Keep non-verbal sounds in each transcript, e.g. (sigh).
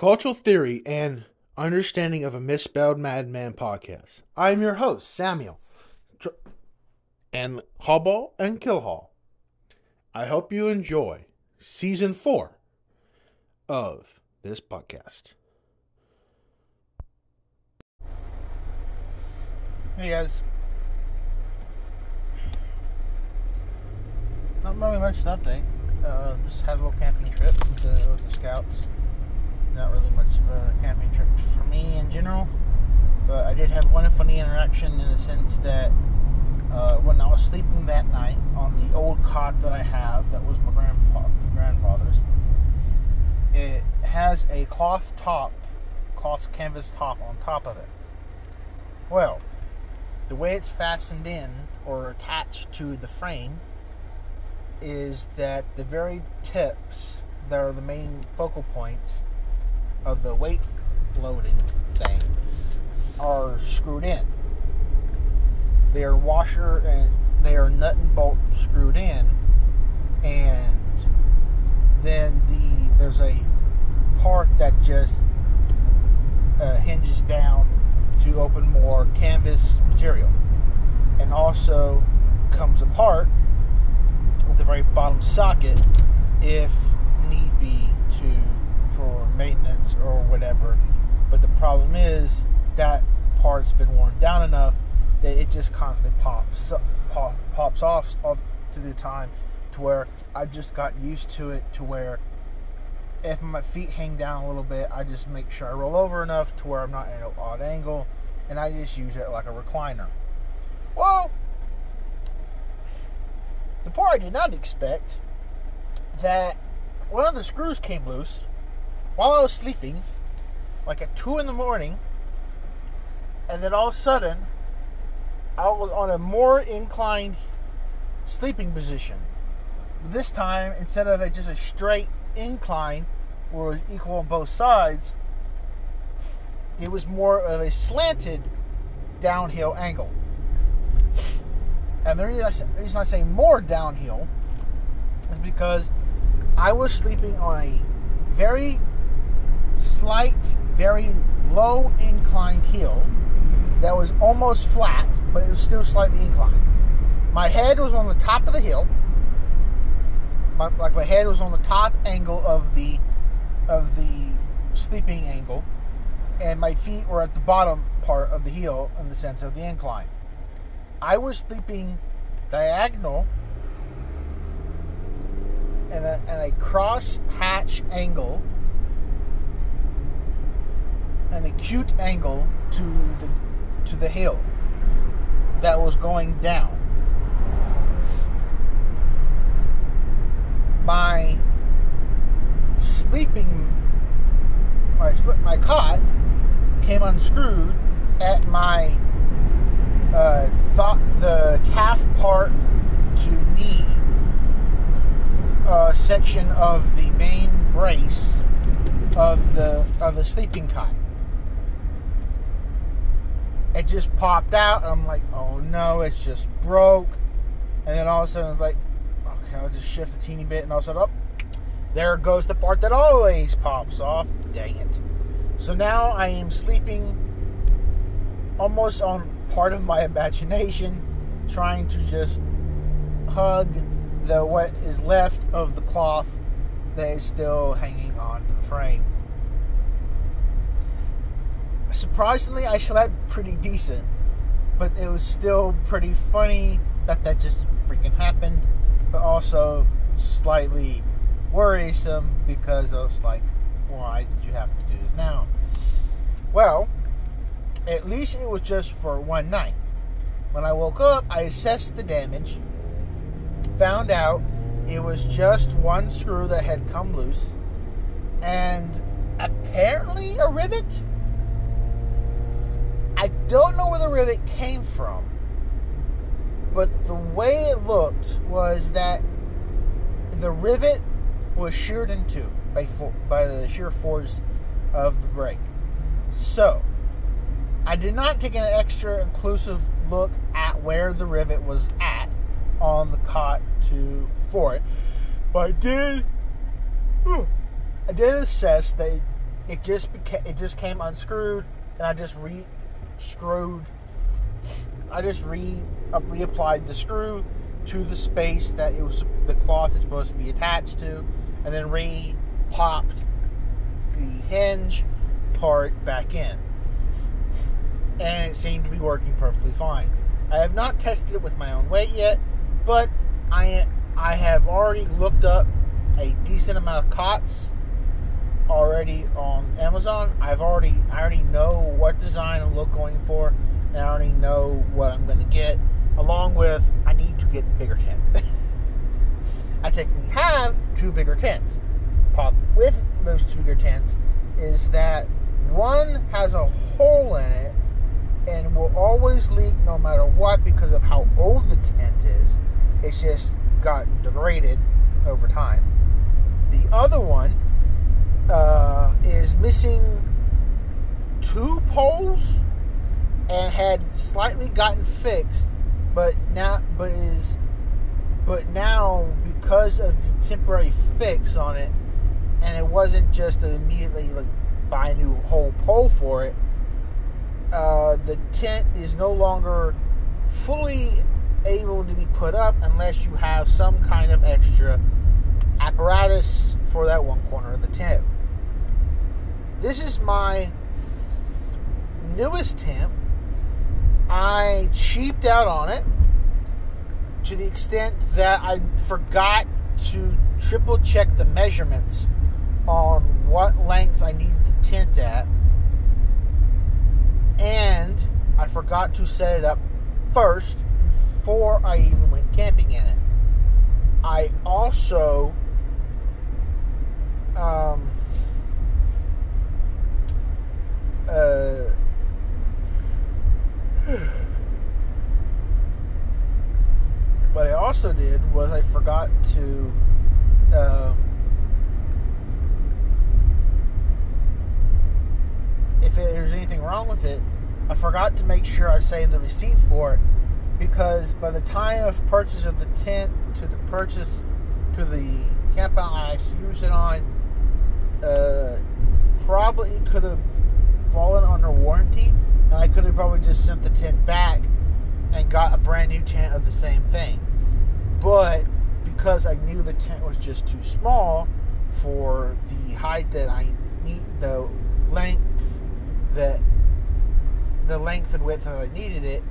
Cultural Theory and Understanding of a Misspelled Madman podcast. I am your host, Samuel, and Hallball and Killhall. I hope you enjoy season four of this podcast. Hey guys. Not really much to update. Uh, just had a little camping trip with the, with the scouts. Not really much of a camping trip for me in general, but I did have one funny interaction in the sense that uh, when I was sleeping that night on the old cot that I have, that was my grandpa, grandfather's, it has a cloth top, cloth canvas top on top of it. Well, the way it's fastened in or attached to the frame is that the very tips that are the main focal points of the weight loading thing are screwed in. They are washer and they are nut and bolt screwed in, and then the there's a part that just uh, hinges down to open more canvas material, and also comes apart with the very bottom socket if need be to for maintenance or whatever. But the problem is that part's been worn down enough that it just constantly pops pop, pops off all to the time to where I've just gotten used to it to where if my feet hang down a little bit, I just make sure I roll over enough to where I'm not in an odd angle, and I just use it like a recliner. Well, the part I did not expect that one of the screws came loose while I was sleeping, like at two in the morning, and then all of a sudden, I was on a more inclined sleeping position. This time, instead of a, just a straight incline where it was equal on both sides, it was more of a slanted downhill angle. And the reason I, say, the reason I say more downhill is because I was sleeping on a very slight, very low inclined hill that was almost flat, but it was still slightly inclined. My head was on the top of the hill. My, like my head was on the top angle of the of the sleeping angle, and my feet were at the bottom part of the hill in the sense of the incline. I was sleeping diagonal and a, and a cross hatch angle, an acute angle to the to the hill that was going down. My sleeping my my cot came unscrewed at my uh, thought the calf part to knee uh, section of the main brace of the of the sleeping cot. It just popped out. And I'm like, oh no, it's just broke. And then all of a sudden, it's like, okay, I'll just shift a teeny bit, and all of a sudden, up, oh, there goes the part that always pops off. Dang it! So now I am sleeping almost on part of my (laughs) imagination, trying to just hug the what is left of the cloth that is still hanging on to the frame. Surprisingly, I slept pretty decent, but it was still pretty funny that that just freaking happened, but also slightly worrisome because I was like, why did you have to do this now? Well, at least it was just for one night. When I woke up, I assessed the damage, found out it was just one screw that had come loose, and apparently a rivet. I don't know where the rivet came from, but the way it looked was that the rivet was sheared in two by, by the shear force of the brake. So, I did not take an extra inclusive look at where the rivet was at on the cot to for it, but I did. Hmm, I did assess that it just beca- it just came unscrewed, and I just re screwed. I just re uh, reapplied the screw to the space that it was the cloth is supposed to be attached to, and then re popped the hinge part back in, and it seemed to be working perfectly fine. I have not tested it with my own weight yet, but I I have already looked up a decent amount of cots already on Amazon. I've already I already know what design and look going for, and I already know what I'm going to get. Along with I need to get a bigger tent. (laughs) I technically have two bigger tents. Problem with those two bigger tents is that one has a hole in it and will always leak no matter what because of how old the tent is. It's just gotten degraded over time. The other one uh, is missing two poles and had slightly gotten fixed, but now but is but now because of the temporary fix on it, and it wasn't just to immediately like buy a new whole pole for it. Uh, the tent is no longer fully able to be put up unless you have some kind of extra apparatus for that one corner of the tent. This is my newest tent. I cheaped out on it to the extent that I forgot to triple check the measurements on what length I need the tent at. And I forgot to set it up first before I even went camping in it. I also um, uh, (sighs) what I also did was I forgot to um, if there's anything wrong with it, I forgot to make sure I saved the receipt for it because by the time of purchase of the tent to the purchase to the campout I use it on, uh, probably could have fallen under warranty, and I could have probably just sent the tent back and got a brand new tent of the same thing. But because I knew the tent was just too small for the height that I need, the length that the length and width that I needed it,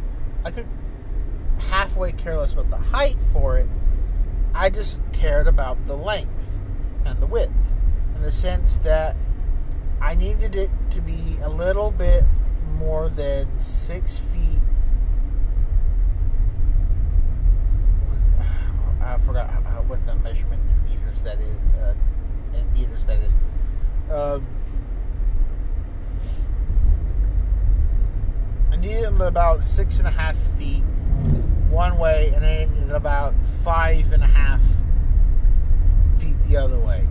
I could halfway careless about the height for it. I just cared about the length and the width in the sense that I needed it to be a little bit more than six feet. (sighs) I forgot what the measurement in meters that is. Uh, in meters that is. Um, I needed them about six and a half feet one way, and then about five and a half feet the other way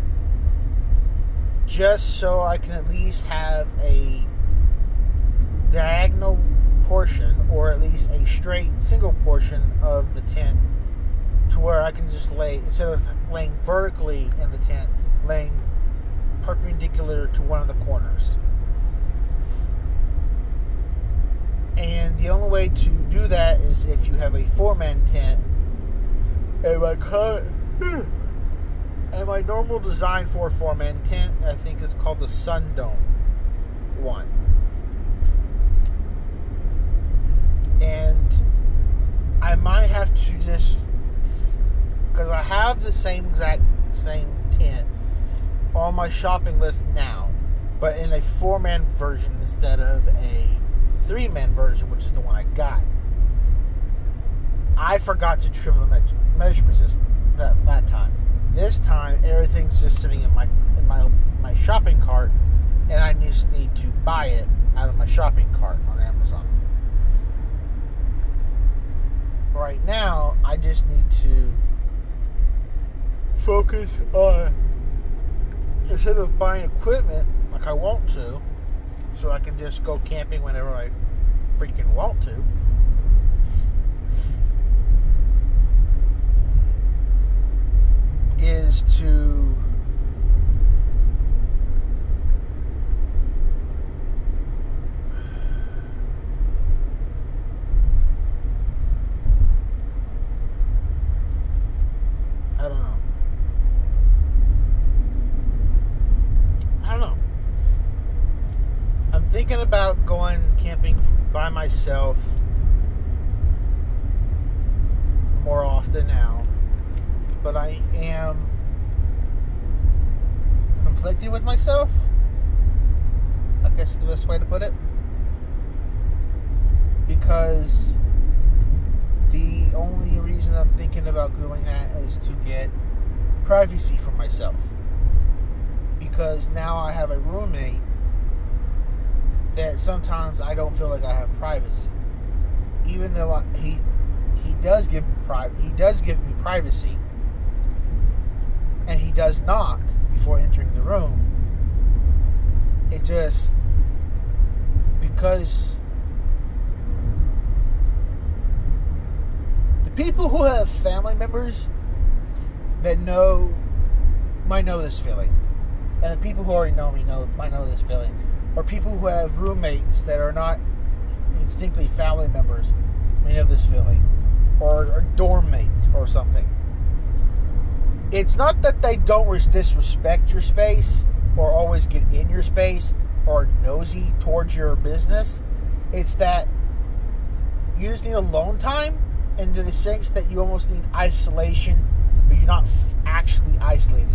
just so I can at least have a diagonal portion or at least a straight single portion of the tent to where I can just lay instead of laying vertically in the tent, laying perpendicular to one of the corners. And the only way to do that is if you have a four man tent. And my cut and my normal design for a four man tent, I think it's called the Sun Dome one. And I might have to just because I have the same exact same tent on my shopping list now, but in a four man version instead of a three man version, which is the one I got. I forgot to trim the measurements that, that time. This time, everything's just sitting in my in my my shopping cart, and I just need to buy it out of my shopping cart on Amazon. Right now, I just need to focus on instead of buying equipment like I want to, so I can just go camping whenever I freaking want to. is to I don't know. I don't know. I'm thinking about going camping by myself more often now but I am conflicted with myself. I guess the best way to put it. Because the only reason I'm thinking about doing that is to get privacy for myself. Because now I have a roommate that sometimes I don't feel like I have privacy. Even though I, he he does give me pri- he does give me privacy and he does knock before entering the room. It just because the people who have family members that know might know this feeling, and the people who already know me know might know this feeling, or people who have roommates that are not instinctively family members may know this feeling, or a dorm mate or something. It's not that they don't disrespect your space or always get in your space or nosy towards your business. It's that you just need alone time, and to the sense that you almost need isolation, but you're not actually isolated.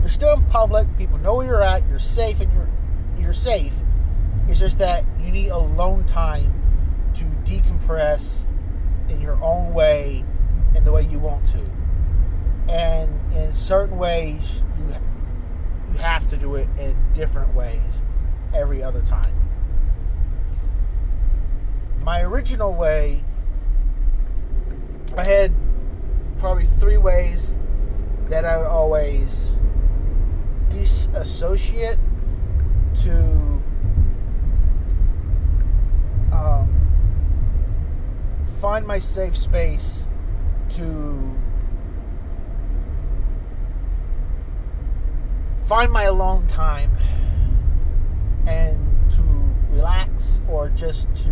You're still in public. People know where you're at. You're safe, and you're you're safe. It's just that you need alone time to decompress in your own way, in the way you want to. And in certain ways, you you have to do it in different ways every other time. My original way, I had probably three ways that I would always disassociate to um, find my safe space to find my alone time and to relax or just to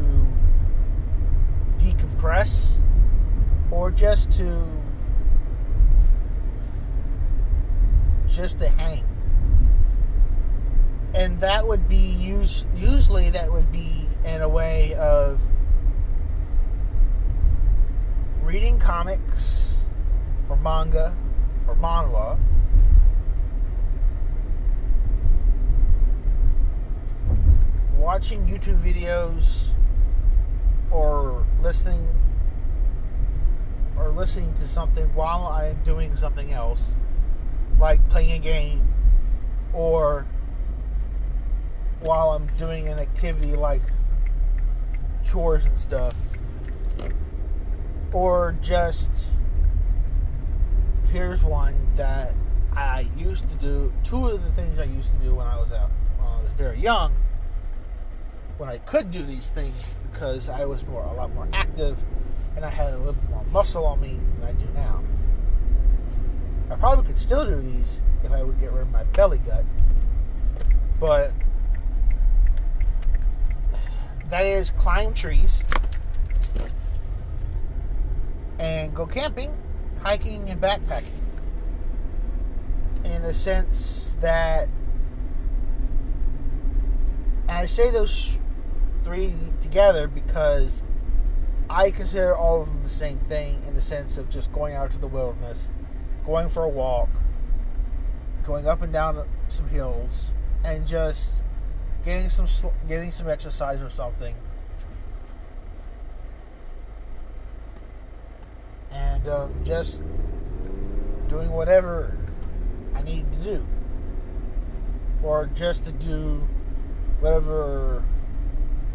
decompress or just to just to hang. And that would be use, usually that would be in a way of reading comics or manga or manhwa watching YouTube videos or listening or listening to something while I'm doing something else, like playing a game or while I'm doing an activity like chores and stuff, or just here's one that I used to do. Two of the things I used to do when I was out, when I was very young, when I could do these things because I was more a lot more active and I had a little more muscle on me than I do now. I probably could still do these if I would get rid of my belly gut, but that is climb trees and go camping, hiking, and backpacking. In the sense that, I say those three together because I consider all of them the same thing in the sense of just going out to the wilderness, going for a walk, going up and down some hills, and just getting some getting some exercise or something, and um, just doing whatever I need to do, or just to do whatever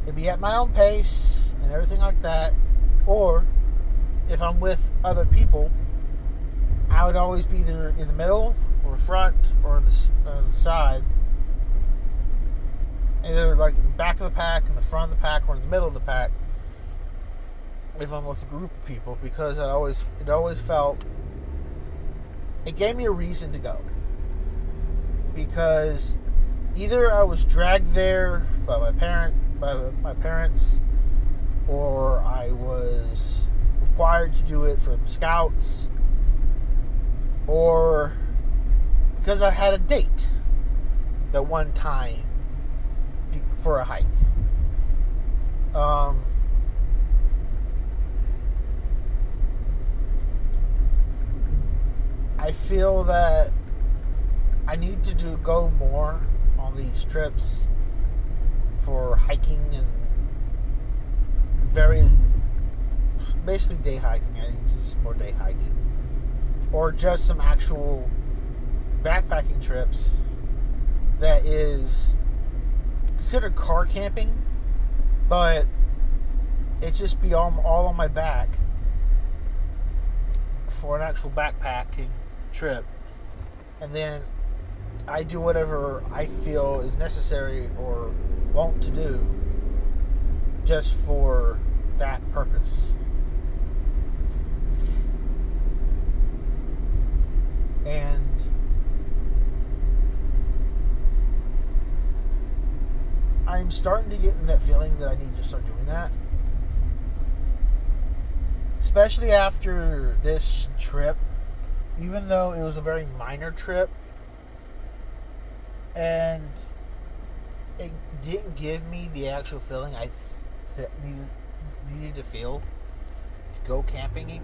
it be at my own pace and everything like that, or if I'm with other people, I would always be either in the middle or front or on the, on the side either like in the back of the pack, in the front of the pack, or in the middle of the pack. If I'm with a group of people, because I always it always felt it gave me a reason to go. Because either I was dragged there by my parent by my parents, or I was required to do it from scouts, or because I had a date that one time for a hike. Um, I feel that I need to do go more these trips for hiking and very basically day hiking. I need to do some more day hiking or just some actual backpacking trips that is considered car camping, but it just be all, all on my back for an actual backpacking trip. And then I do whatever I feel is necessary or want to do just for that purpose. And I'm starting to get in that feeling that I need to start doing that. Especially after this trip, even though it was a very minor trip and it didn't give me the actual feeling I needed, needed to feel to go camping.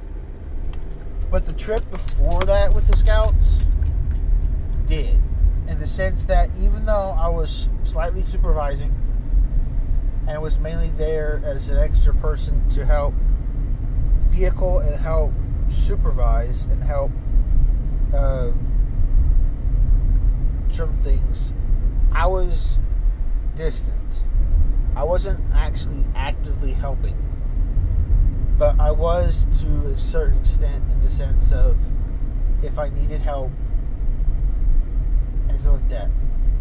But the trip before that with the scouts did in the sense that even though I was slightly supervising and was mainly there as an extra person to help vehicle and help supervise and help uh, some things, I was distant. I wasn't actually actively helping, but I was to a certain extent in the sense of if I needed help and so with that.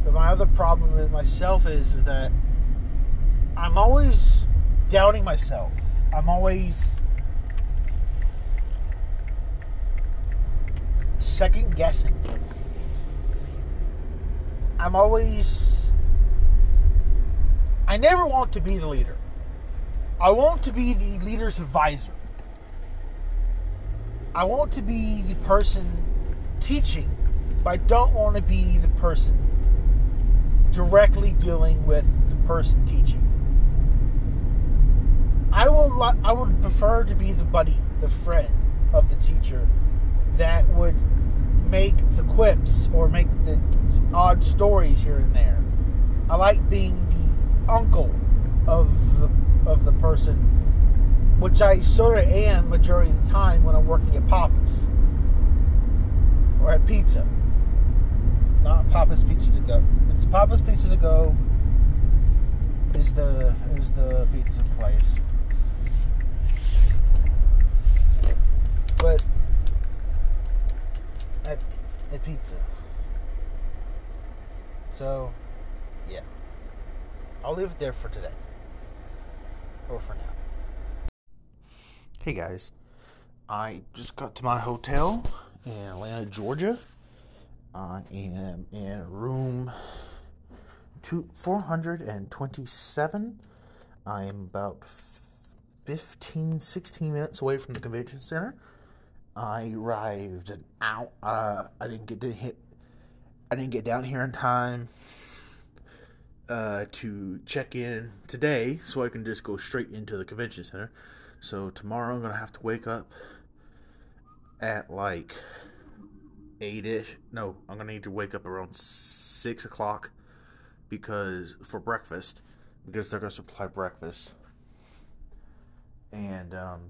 But my other problem with myself is, is that I'm always doubting myself. I'm always second guessing. I'm always. I never want to be the leader. I want to be the leader's advisor. I want to be the person teaching but I don't want to be the person directly dealing with the person teaching. I will I would prefer to be the buddy, the friend of the teacher that would make the quips or make the odd stories here and there. I like being the uncle of the of the person, which I sort of am majority of the time when I'm working at Papa's or at Pizza not Papa's Pizza to Go. It's Papa's Pizza to Go. Is the is the pizza place. But at, pizza. So, yeah. I'll leave it there for today. Or for now. Hey guys, I just got to my hotel in Atlanta, Georgia. I am in room two, 427. I am about 15, 16 minutes away from the convention center. I arrived an hour. Uh, I didn't get to hit. I didn't get down here in time uh, to check in today, so I can just go straight into the convention center. So tomorrow I'm gonna have to wake up at like eight ish. No, I'm gonna need to wake up around six o'clock because for breakfast because they're gonna supply breakfast and um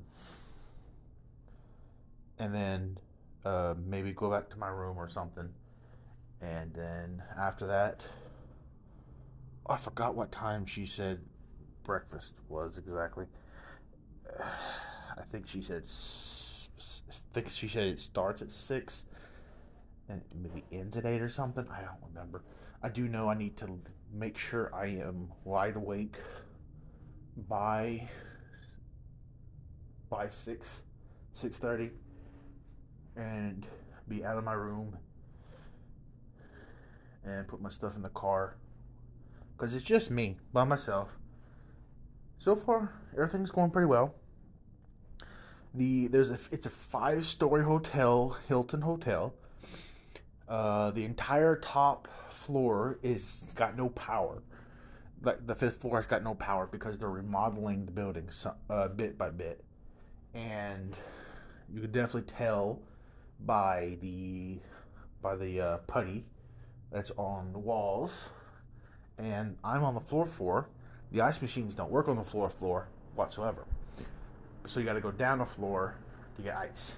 and then uh, maybe go back to my room or something and then after that oh, I forgot what time she said breakfast was exactly (sighs) I think she said I think she said it starts at six and maybe ends at eight or something. I don't remember. I do know I need to make sure I am wide awake by by six six thirty and be out of my room and put my stuff in the car because it's just me by myself. So far, everything's going pretty well. The there's a it's a five story hotel, Hilton Hotel uh, the entire top floor is got no power. like the fifth floor has got no power because they're remodeling the building so, uh, bit by bit, and you could definitely tell by the by the uh, putty that's on the walls. And I'm on the floor floor. The ice machines don't work on the floor floor whatsoever. So you got to go down a floor to get ice.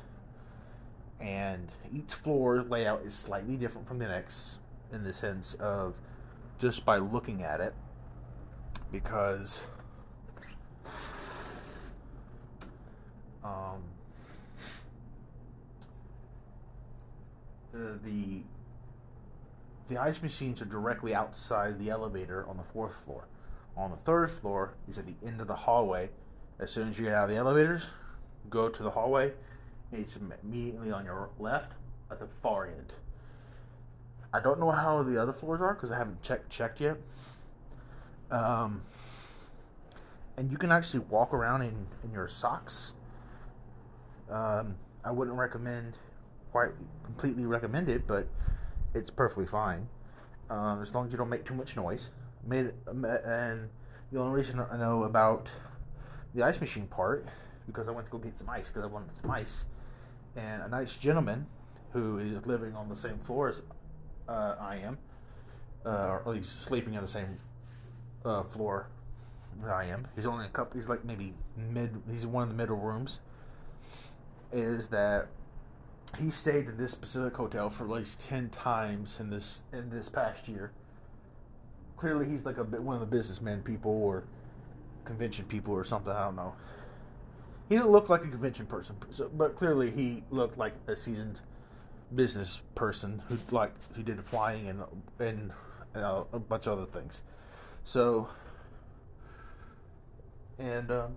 And each floor layout is slightly different from the next in the sense of just by looking at it because um, the, the ice machines are directly outside the elevator on the fourth floor. On the third floor is at the end of the hallway. As soon as you get out of the elevators, go to the hallway. It's immediately on your left at the far end. I don't know how the other floors are because I haven't checked checked yet. Um, and you can actually walk around in, in your socks. Um, I wouldn't recommend quite completely recommend it, but it's perfectly fine um, as long as you don't make too much noise. Made and the only reason I know about the ice machine part because I went to go get some ice because I wanted some ice, and a nice gentleman who is living on the same floor as uh, I am, uh, or at least sleeping on the same uh, floor that I am. He's only a couple. He's like maybe mid. He's one of the middle rooms. Is that he stayed in this specific hotel for at least ten times in this in this past year. Clearly, he's like a one of the businessmen people or convention people or something. I don't know. He didn't look like a convention person, but clearly he looked like a seasoned business person who like who did flying and and uh, a bunch of other things. So, and. Um,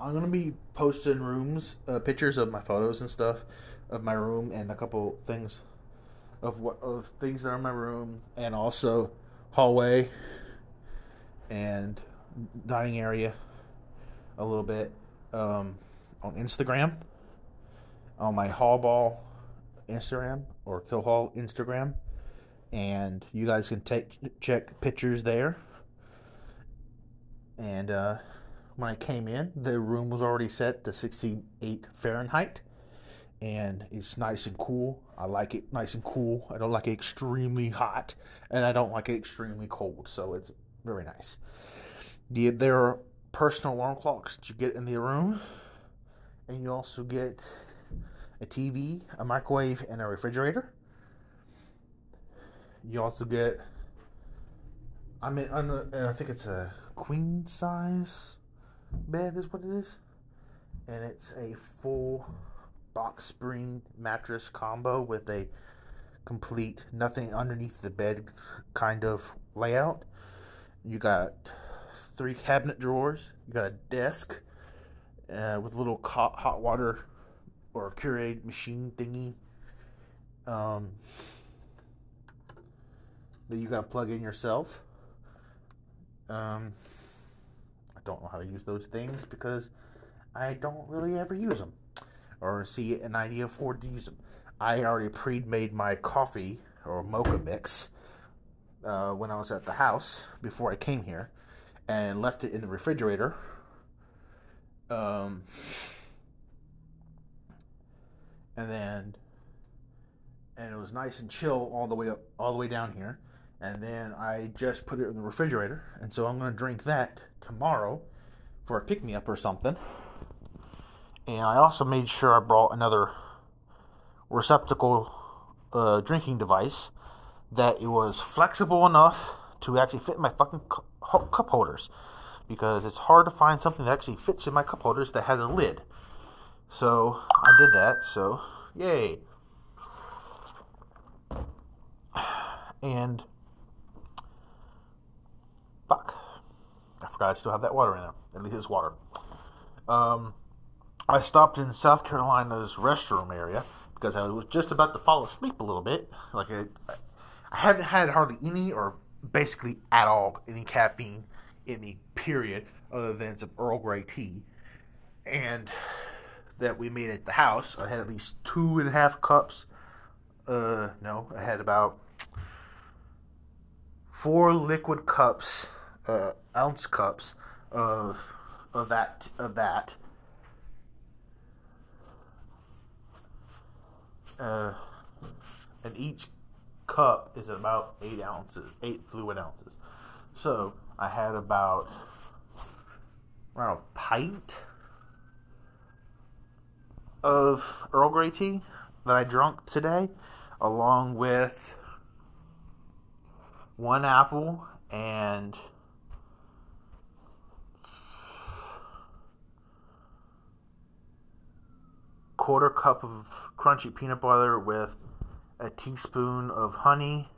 I'm gonna be posting rooms, uh, pictures of my photos and stuff of my room, and a couple things of what of things that are in my room, and also hallway and dining area a little bit um, on Instagram, on my Hallball Instagram or Kill Hall Instagram, and you guys can take check pictures there. And uh, when I came in, the room was already set to 68 Fahrenheit, and it's nice and cool. I like it nice and cool. I don't like it extremely hot, and I don't like it extremely cold, so it's very nice. The, there are personal alarm clocks that you get in the room, and you also get a TV, a microwave, and a refrigerator. You also get, I mean, I think it's a queen size bed is what it is, and it's a full box spring mattress combo with a complete nothing underneath the bed kind of layout. You got three cabinet drawers. You got a desk uh, with a little hot, water or Keurig machine thingy. Um, that you got to plug in yourself. Um, don't know how to use those things because I don't really ever use them or see an idea for to use them. I already pre-made my coffee or mocha mix uh, when I was at the house before I came here, and left it in the refrigerator. Um, and then, and it was nice and chill all the way up, all the way down here. And then I just put it in the refrigerator, and so I'm going to drink that tomorrow for a pick me up or something. And I also made sure I brought another receptacle uh, drinking device that it was flexible enough to actually fit in my fucking cup holders because it's hard to find something that actually fits in my cup holders that has a lid. So I did that. So yay. (sighs) And fuck. I forgot I still have that water in there. At least it's water. Um, I stopped in South Carolina's restroom area because I was just about to fall asleep a little bit. Like I, I haven't had hardly any or basically at all any caffeine in me. Period. Other than some Earl Grey tea, and that we made at the house. I had at least two and a half cups. Uh, no, I had about four liquid cups uh, ounce cups of of that of that. Uh, and each cup is about eight ounces, eight fluid ounces. So I had about around a pint of Earl Grey tea that I drunk today, along with one apple and quarter cup of crunchy peanut butter with a teaspoon of honey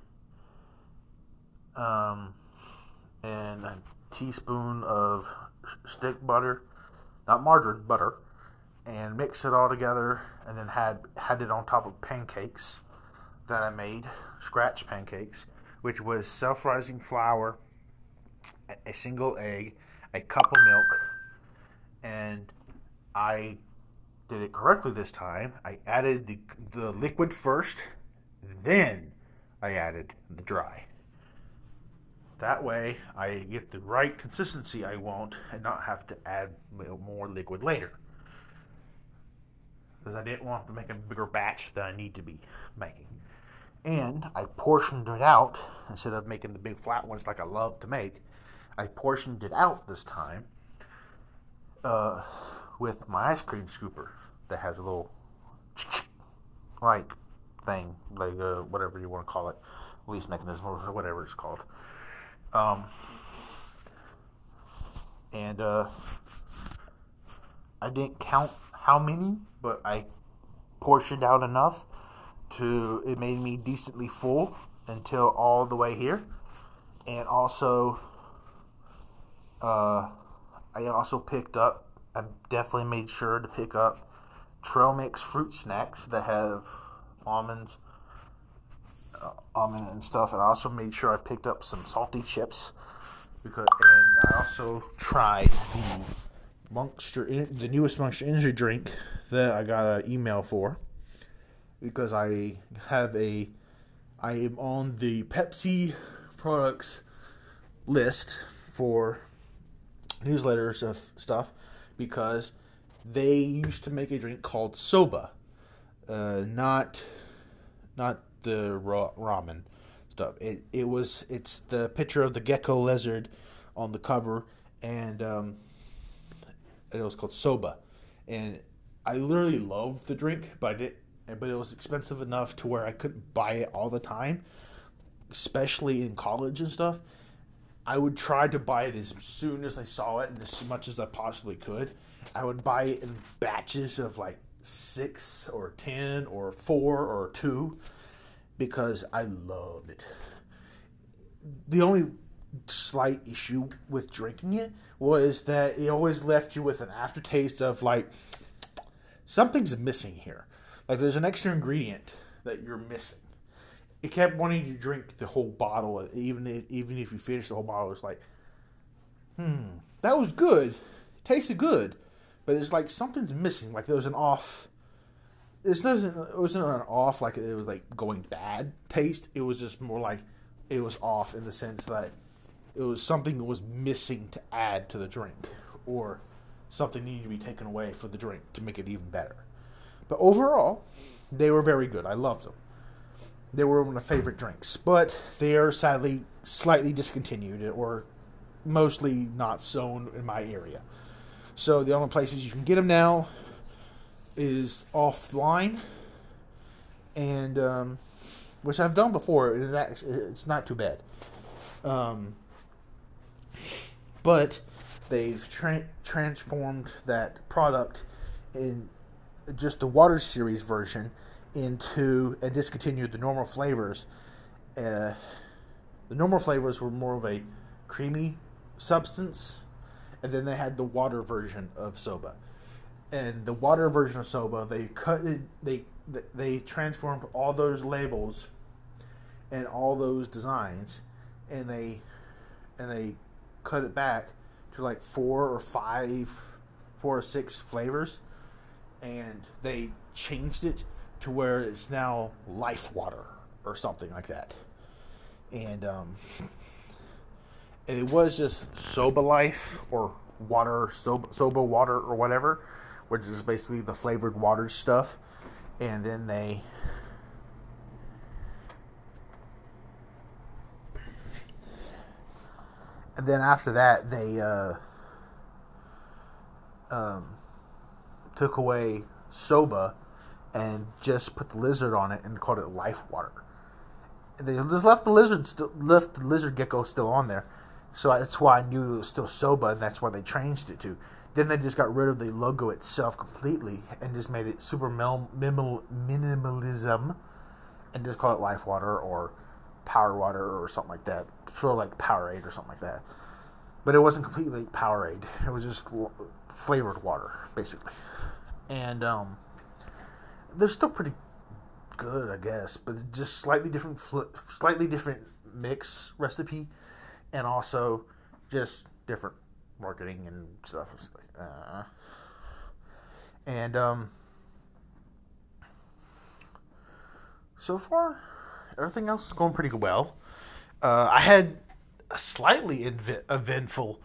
um, and a teaspoon of stick butter, not margarine, butter, and mix it all together. And then had had it on top of pancakes that I made, scratch pancakes, which was self-rising flour, a single egg, a cup of milk, and I did it correctly this time. I added the, the liquid first, then I added the dry. That way, I get the right consistency I want and not have to add more liquid later. Because I didn't want to make a bigger batch than I need to be making. And I portioned it out instead of making the big flat ones like I love to make. I portioned it out this time uh, with my ice cream scooper that has a little like thing, like uh, whatever you want to call it, release mechanism or whatever it's called. Um, and uh, I didn't count how many, but I portioned out enough to it made me decently full until all the way here, and also uh, I also picked up. I definitely made sure to pick up trail mix fruit snacks that have almonds, uh, almond and stuff. And I also made sure I picked up some salty chips because, and I also tried the Monster, the newest Monster Energy drink that I got an email for because I have a, I am on the Pepsi products list for newsletters of stuff because they used to make a drink called soba, uh, not not the ra- ramen stuff. It it was it's the picture of the gecko lizard on the cover, and um, it was called soba, and I literally love the drink, but I did but it was expensive enough to where I couldn't buy it all the time, especially in college and stuff. I would try to buy it as soon as I saw it and as much as I possibly could. I would buy it in batches of like six or ten or four or two because I loved it. The only slight issue with drinking it was that it always left you with an aftertaste of like something's missing here. Like there's an extra ingredient that you're missing. It kept wanting you to drink the whole bottle, even if, even if you finish the whole bottle. It's like, hmm, that was good, it tasted good, but it's like something's missing. Like there was an off. This doesn't. It wasn't an off like it was like going bad taste. It was just more like it was off in the sense that it was something that was missing to add to the drink, or something needed to be taken away for the drink to make it even better. But overall, they were very good. I loved them. They were one of my favorite drinks, but they are sadly slightly discontinued or mostly not sown in my area. So the only places you can get them now is offline, and um, which I've done before. It's not too bad. Um, but they've tra- transformed that product in just the water series version into and discontinued the normal flavors. Uh, the normal flavors were more of a creamy substance, and then they had the water version of soba. And the water version of soba, they cut it, they they transformed all those labels and all those designs, and they and they cut it back to like four or five, four or six flavors and they changed it to where it's now life water or something like that. And um, it was just SoBe Life or water, SoBe, SoBe water or whatever, which is basically the flavored water stuff. And then they and then after that they uh, um, took away SoBe and just put the lizard on it and called it life water. And they just left the lizard left the lizard gecko still on there, so that's why I knew it was still SoBe, and that's why they changed it to. Then they just got rid of the logo itself completely and just made it super minimal, minimalism, and just call it life water or power water or something like that. Sort of like Powerade or something like that. But it wasn't completely Powerade. It was just flavored water, basically. And um, they're still pretty good, I guess, but just slightly different, slightly different mix recipe, and also just different marketing and stuff. Uh, and um, so far, everything else is going pretty well. Uh, I had a slightly inv- eventful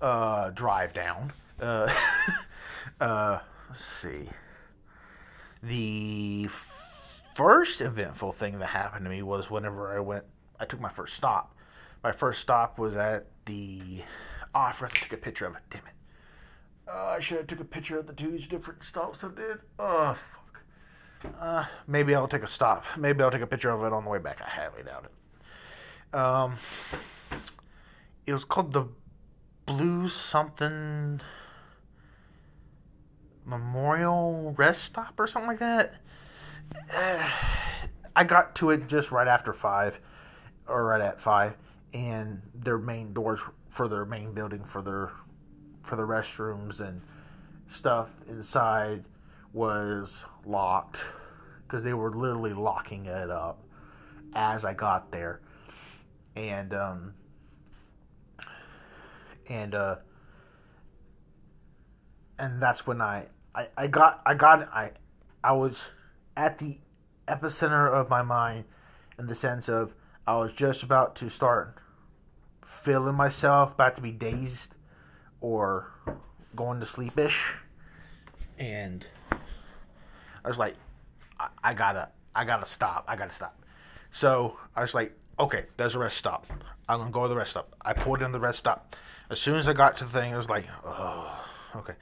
uh, drive down. Uh, (laughs) uh, let's see. The first eventful thing that happened to me was whenever I went, I took my first stop. My first stop was at the. Oh, I forgot to take a picture of it. Damn it. Uh, I should have took a picture of the two different stops I did. Oh, fuck. Uh, maybe I'll take a stop. Maybe I'll take a picture of it on the way back. I highly doubt it. Um, it was called the Blue something Memorial Rest Stop or something like that. (sighs) I got to it just right after five, or right at five, and their main doors for their main building for their for the restrooms and stuff inside was locked because they were literally locking it up as I got there, and um, and uh, and that's when I, I I got I got I I was at the epicenter of my mind in the sense of I was just about to start feeling myself, about to be dazed or going to sleepish, and I was like, I, I gotta I gotta stop. I gotta stop. So I was like, okay, there's a rest stop. I'm gonna go to the rest stop. I pulled in the rest stop. As soon as I got to the thing, it was like, oh, okay.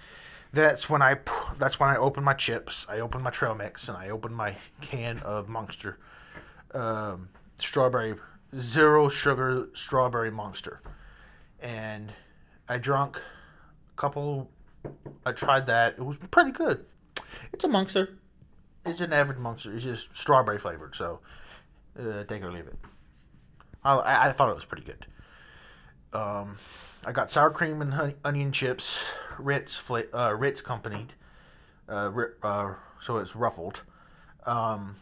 That's when I that's when I opened my chips. I opened my trail mix and I opened my can of Monster um, strawberry zero sugar strawberry Monster, and I drank a couple. I tried that. It was pretty good. It's a Monster. It's an average Monster. It's just strawberry flavored. So uh, take or leave it. I, I thought it was pretty good. Um, I got sour cream and honey, onion chips, Ritz, uh, Ritz companied, uh, uh, so it's ruffled, um,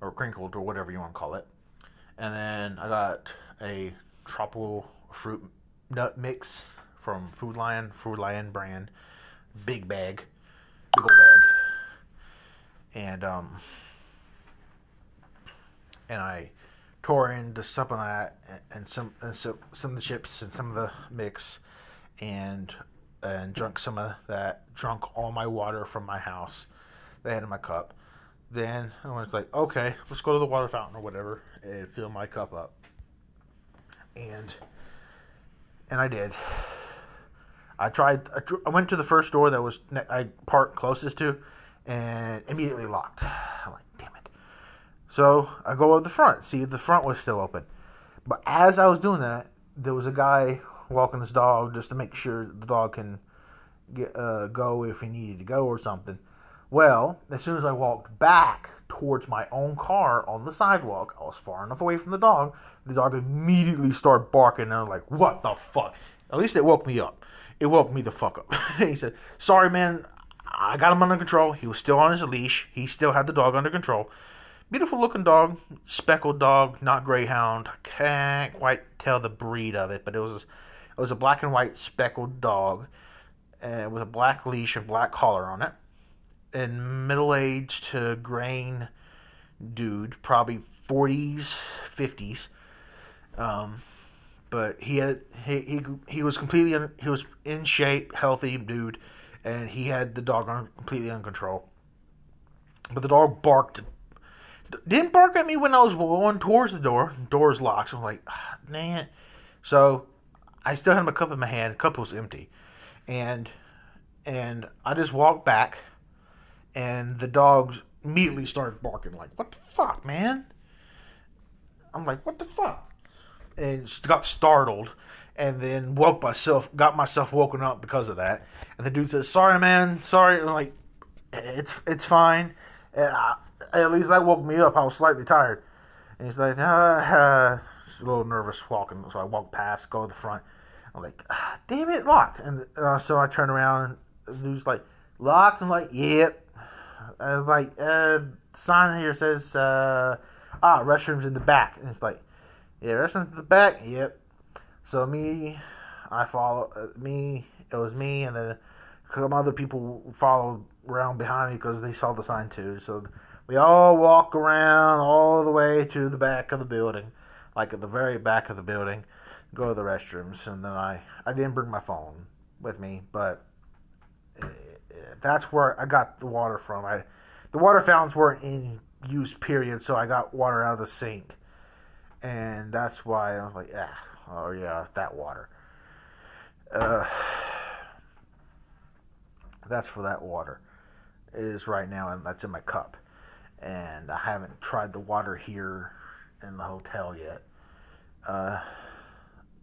or crinkled, or whatever you want to call it. And then I got a tropical fruit nut mix from Food Lion, Food Lion brand, big bag, big old bag, and um, and I tore into some of that and some and so, some of the chips and some of the mix and and drunk some of that drunk all my water from my house they had in my cup. Then i was like okay let's go to the water fountain or whatever and fill my cup up. And and i did. I tried i went to the first door that was i parked closest to and immediately locked. I'm like so I go up the front, see the front was still open. But as I was doing that, there was a guy walking his dog just to make sure the dog can get uh, go if he needed to go or something. Well, as soon as I walked back towards my own car on the sidewalk, I was far enough away from the dog. The dog immediately started barking, and I was like, "What the fuck?" At least it woke me up. It woke me the fuck up. (laughs) he said, "Sorry, man. I got him under control. He was still on his leash. He still had the dog under control." Beautiful looking dog, speckled dog, not greyhound. Can't quite tell the breed of it, but it was it was a black and white speckled dog, uh, with a black leash and black collar on it. And middle aged to grain dude, probably 40s, 50s. Um, but he had he he, he was completely un, he was in shape, healthy dude, and he had the dog on completely under control. But the dog barked. Didn't bark at me when I was going towards the door. The door locked. So I'm like, ah. So I still had my cup in my hand. The cup was empty, and and I just walked back, and the dogs immediately started barking like, "What the fuck, man?" I'm like, "What the fuck?" And got startled, and then woke myself, got myself woken up because of that. And the dude says, "Sorry, man, sorry." I'm like, "It's it's fine." And I, at least that woke me up. I was slightly tired, and he's like, uh, uh, a little nervous walking, so I walk past, go to the front. I'm like, ah, damn it, locked. And uh, so I turn around, and dude's like, locked. I'm like, yep. I was like, uh, sign here says, uh, ah, restrooms in the back. And it's like, yeah, restrooms in the back. Yep. So me, I follow uh, me. It was me, and then some other people followed around behind me because they saw the sign too. So we all walk around all the way to the back of the building, like at the very back of the building, go to the restrooms, and then I I didn't bring my phone with me, but uh, that's where I got the water from. I the water fountains weren't in use period, so I got water out of the sink, and that's why I was like, ah, oh yeah, that water. Uh, that's for that water. It is right now, and that's in my cup. And I haven't tried the water here in the hotel yet. Uh,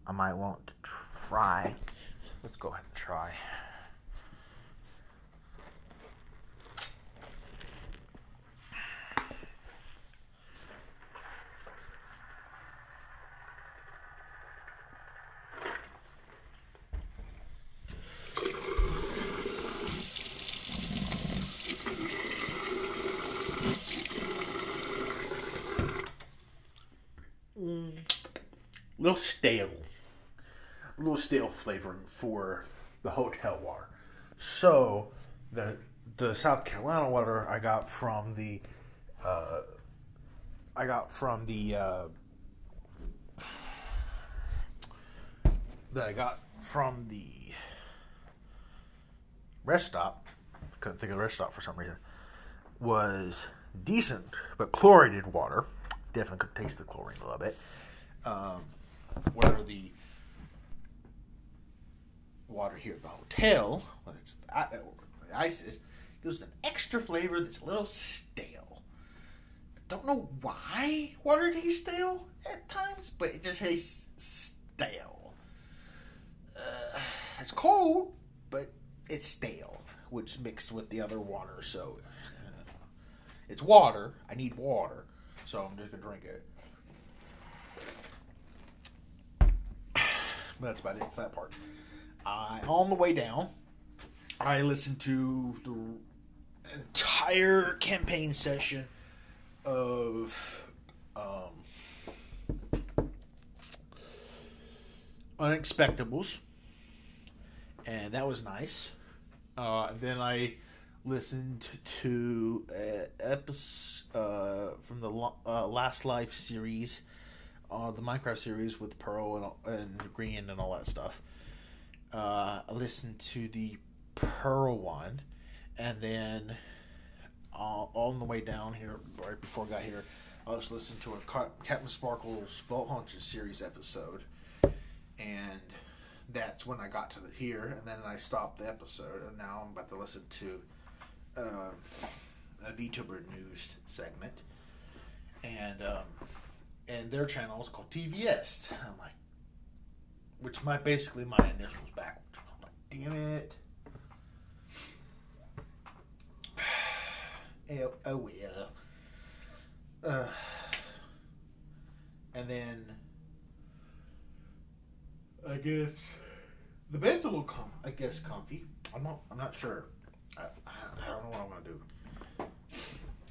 I might want to try. Let's go ahead and try. a little stale, a little stale flavoring for the hotel water. So the the South Carolina water I got from the uh, I got from the uh, that I got from the rest stop. Couldn't think of the rest stop for some reason. Was decent, but chlorinated water definitely could taste the chlorine a little bit. Um, where the water here at the hotel, well, it's the, the ice is, gives an extra flavor that's a little stale. I don't know why water tastes stale at times, but it just tastes stale. Uh, it's cold, but it's stale, which mixed with the other water, so uh, it's water. I need water so I'm just gonna drink it. That's about it for that part. I on the way down, I listened to the entire campaign session of um, Unexpectables, and that was nice. Uh, then I listened to uh, episode uh, from the uh, Last Life series, uh, the Minecraft series with Pearl and, and Grian and all that stuff. Uh, I listened to the Pearl one, and then uh, on the way down here, right before I got here, I was listening to a Captain Sparklez Vault Hunters series episode, and that's when I got to the, here, and then I stopped the episode, and now I'm about to listen to uh, a VTuber news segment, and um, and their channel is called TVS. I'm like, which my basically my initials backwards. I'm like, damn it. oh, (sighs) oh well. Uh, and then I guess the bed's a little com- I guess comfy. I'm not I'm not sure. I, I don't know what I'm gonna do.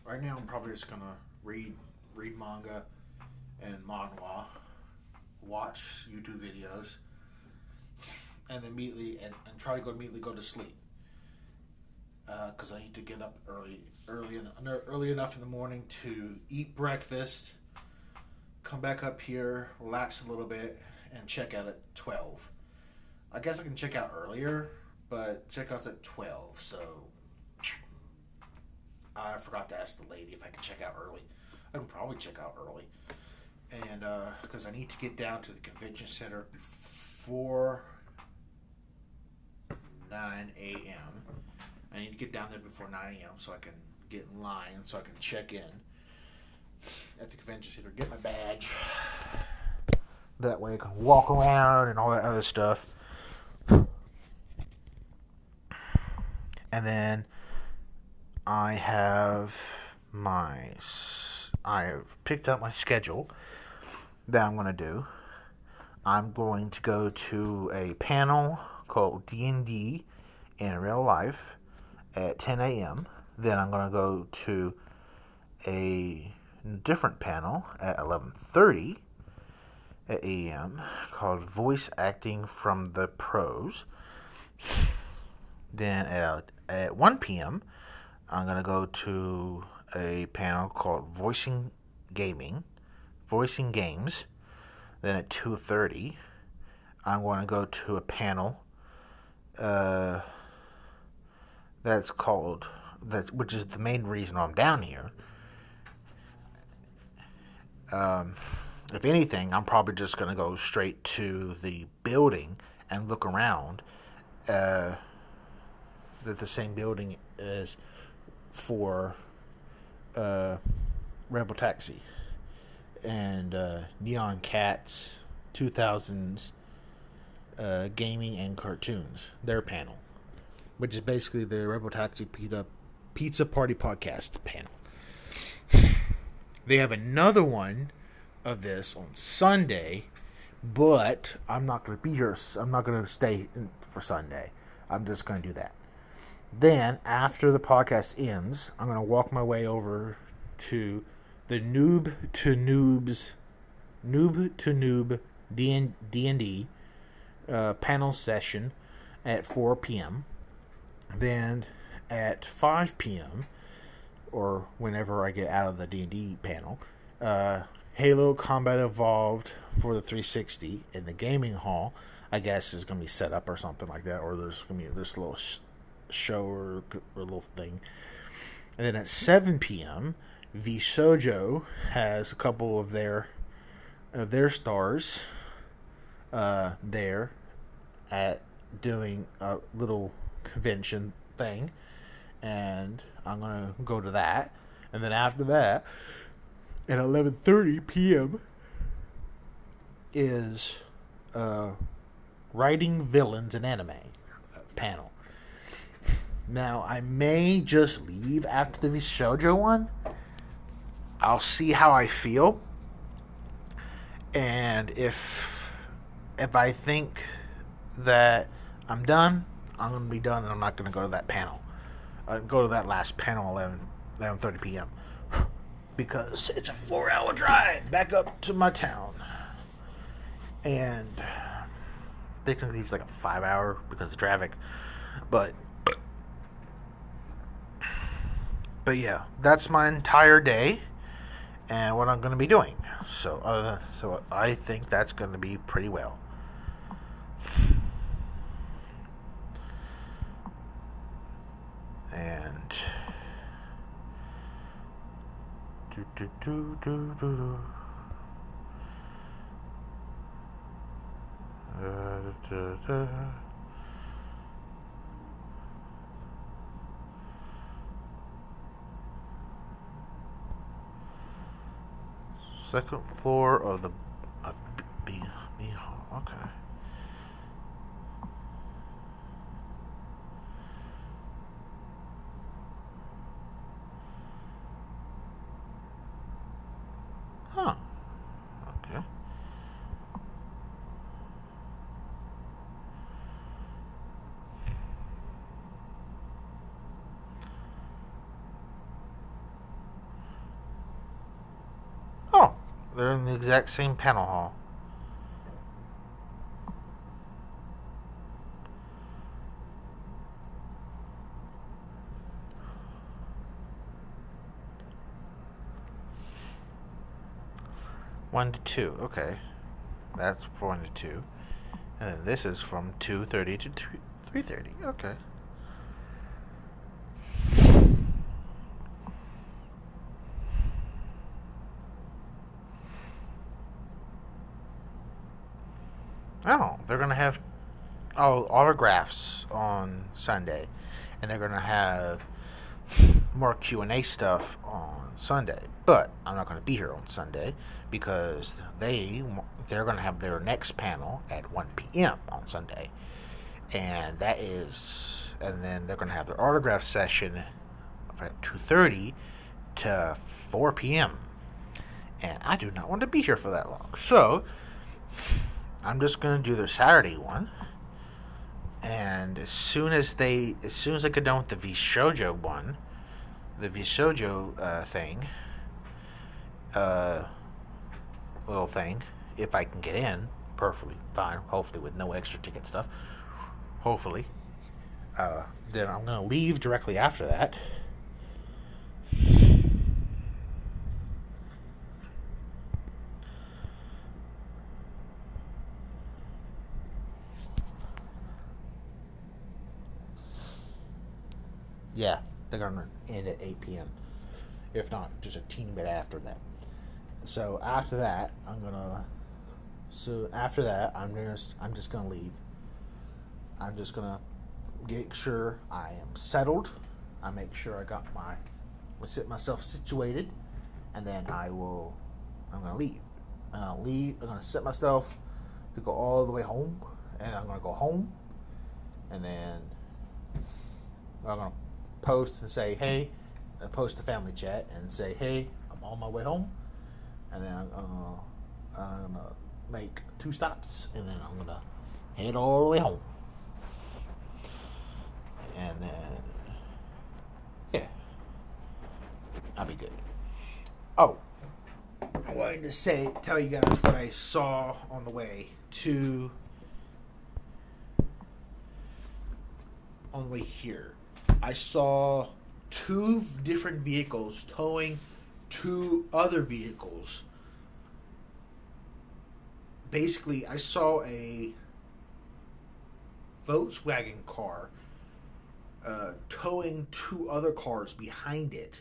Right now, I'm probably just gonna read read manga and manhwa, watch YouTube videos, and then immediately and, and try to go immediately go to sleep. Because uh, I need to get up early, early, in, early enough in the morning to eat breakfast, come back up here, relax a little bit, and check out at 12. I guess I can check out earlier, but checkout's at 12, so I forgot to ask the lady if I could check out early. I can probably check out early. And uh, because I need to get down to the convention center before 9 a.m. I need to get down there before 9 a.m. so I can get in line so I can check in at the convention center, get my badge. That way I can walk around and all that other stuff. And then I have my I've picked up my schedule that I'm going to do. I'm going to go to a panel called D&D in real life at 10 a.m. Then I'm going to go to a different panel at 11:30 a.m. called Voice Acting from the Pros. Then at at 1 p.m. I'm going to go to a panel called Voicing Gaming, Voicing Games. Then at 2:30 I'm going to go to a panel uh, that's called that which is the main reason I'm down here. Um, if anything, I'm probably just going to go straight to the building and look around. Uh, that the same building is for uh, Rebel Taxi and uh, Neon Cats 2000s uh, gaming and cartoons, their panel, which is basically the Rebel Pizza, Pizza Party podcast panel. (laughs) they have another one of this on Sunday, but I'm not going to be here. I'm not going to stay for Sunday. I'm just going to do that. Then, after the podcast ends, I'm going to walk my way over to the Noob to Noobs, Noob to Noob D&D uh, panel session at 4 p.m. Then at 5 p.m. or whenever I get out of the D&D panel, uh, Halo Combat Evolved for the 360 in the gaming hall. I guess is going to be set up or something like that, or there's going to be this little sh- show or, or little thing. And then at 7 p.m., VShojo has a couple of their of their stars uh, there at doing a little convention thing, and I'm gonna go to that. And then after that, at 11:30 p.m. is uh, writing villains in anime panel. Now I may just leave after the Shoujo one. I'll see how I feel, and if if I think that I'm done, I'm gonna be done, and I'm not gonna go to that panel. I go to that last panel 11 11:30 p.m. (sighs) because it's a four-hour drive back up to my town, and technically it's like a five-hour because of traffic, but but yeah, that's my entire day and what I'm going to be doing. So, uh, so I think that's going to be pretty well. And do do do do do. do. Uh, da, da. Second floor of the of B, B hall. Okay. Huh. Okay. Oh, they're in the exact same panel hall. One to two, okay. That's one to two, and then this is from two thirty to three thirty. Okay. Oh, they're gonna have oh autographs on Sunday, and they're gonna have more Q and A stuff on Sunday. But I'm not gonna be here on Sunday because they they're gonna have their next panel at 1 p.m. on Sunday, and that is and then they're gonna have their autograph session at 2:30 to 4 p.m. And I do not want to be here for that long, so. I'm just gonna do the Saturday one, and as soon as they, as soon as I get done with the VShojo one, the VShojo uh, thing, uh, little thing, if I can get in, perfectly fine. Hopefully with no extra ticket stuff. Hopefully, uh, then I'm gonna leave directly after that. Yeah, they're gonna end at 8 p.m. If not, just a teeny bit after that. So after that, I'm gonna. So after that, I'm just I'm just gonna leave. I'm just gonna get sure I am settled. I make sure I got my, I sit myself situated, and then I will. I'm gonna leave. I'm gonna leave. I'm gonna set myself to go all the way home, and I'm gonna go home, and then I'm gonna post and say, hey, uh, post a family chat and say, hey, I'm on my way home. And then I'm gonna, I'm gonna make two stops and then I'm gonna head all the way home. And then, yeah, I'll be good. Oh, I wanted to say, tell you guys what I saw on the way to, on the way here. I saw two different vehicles towing two other vehicles. Basically, I saw a Volkswagen car uh, towing two other cars behind it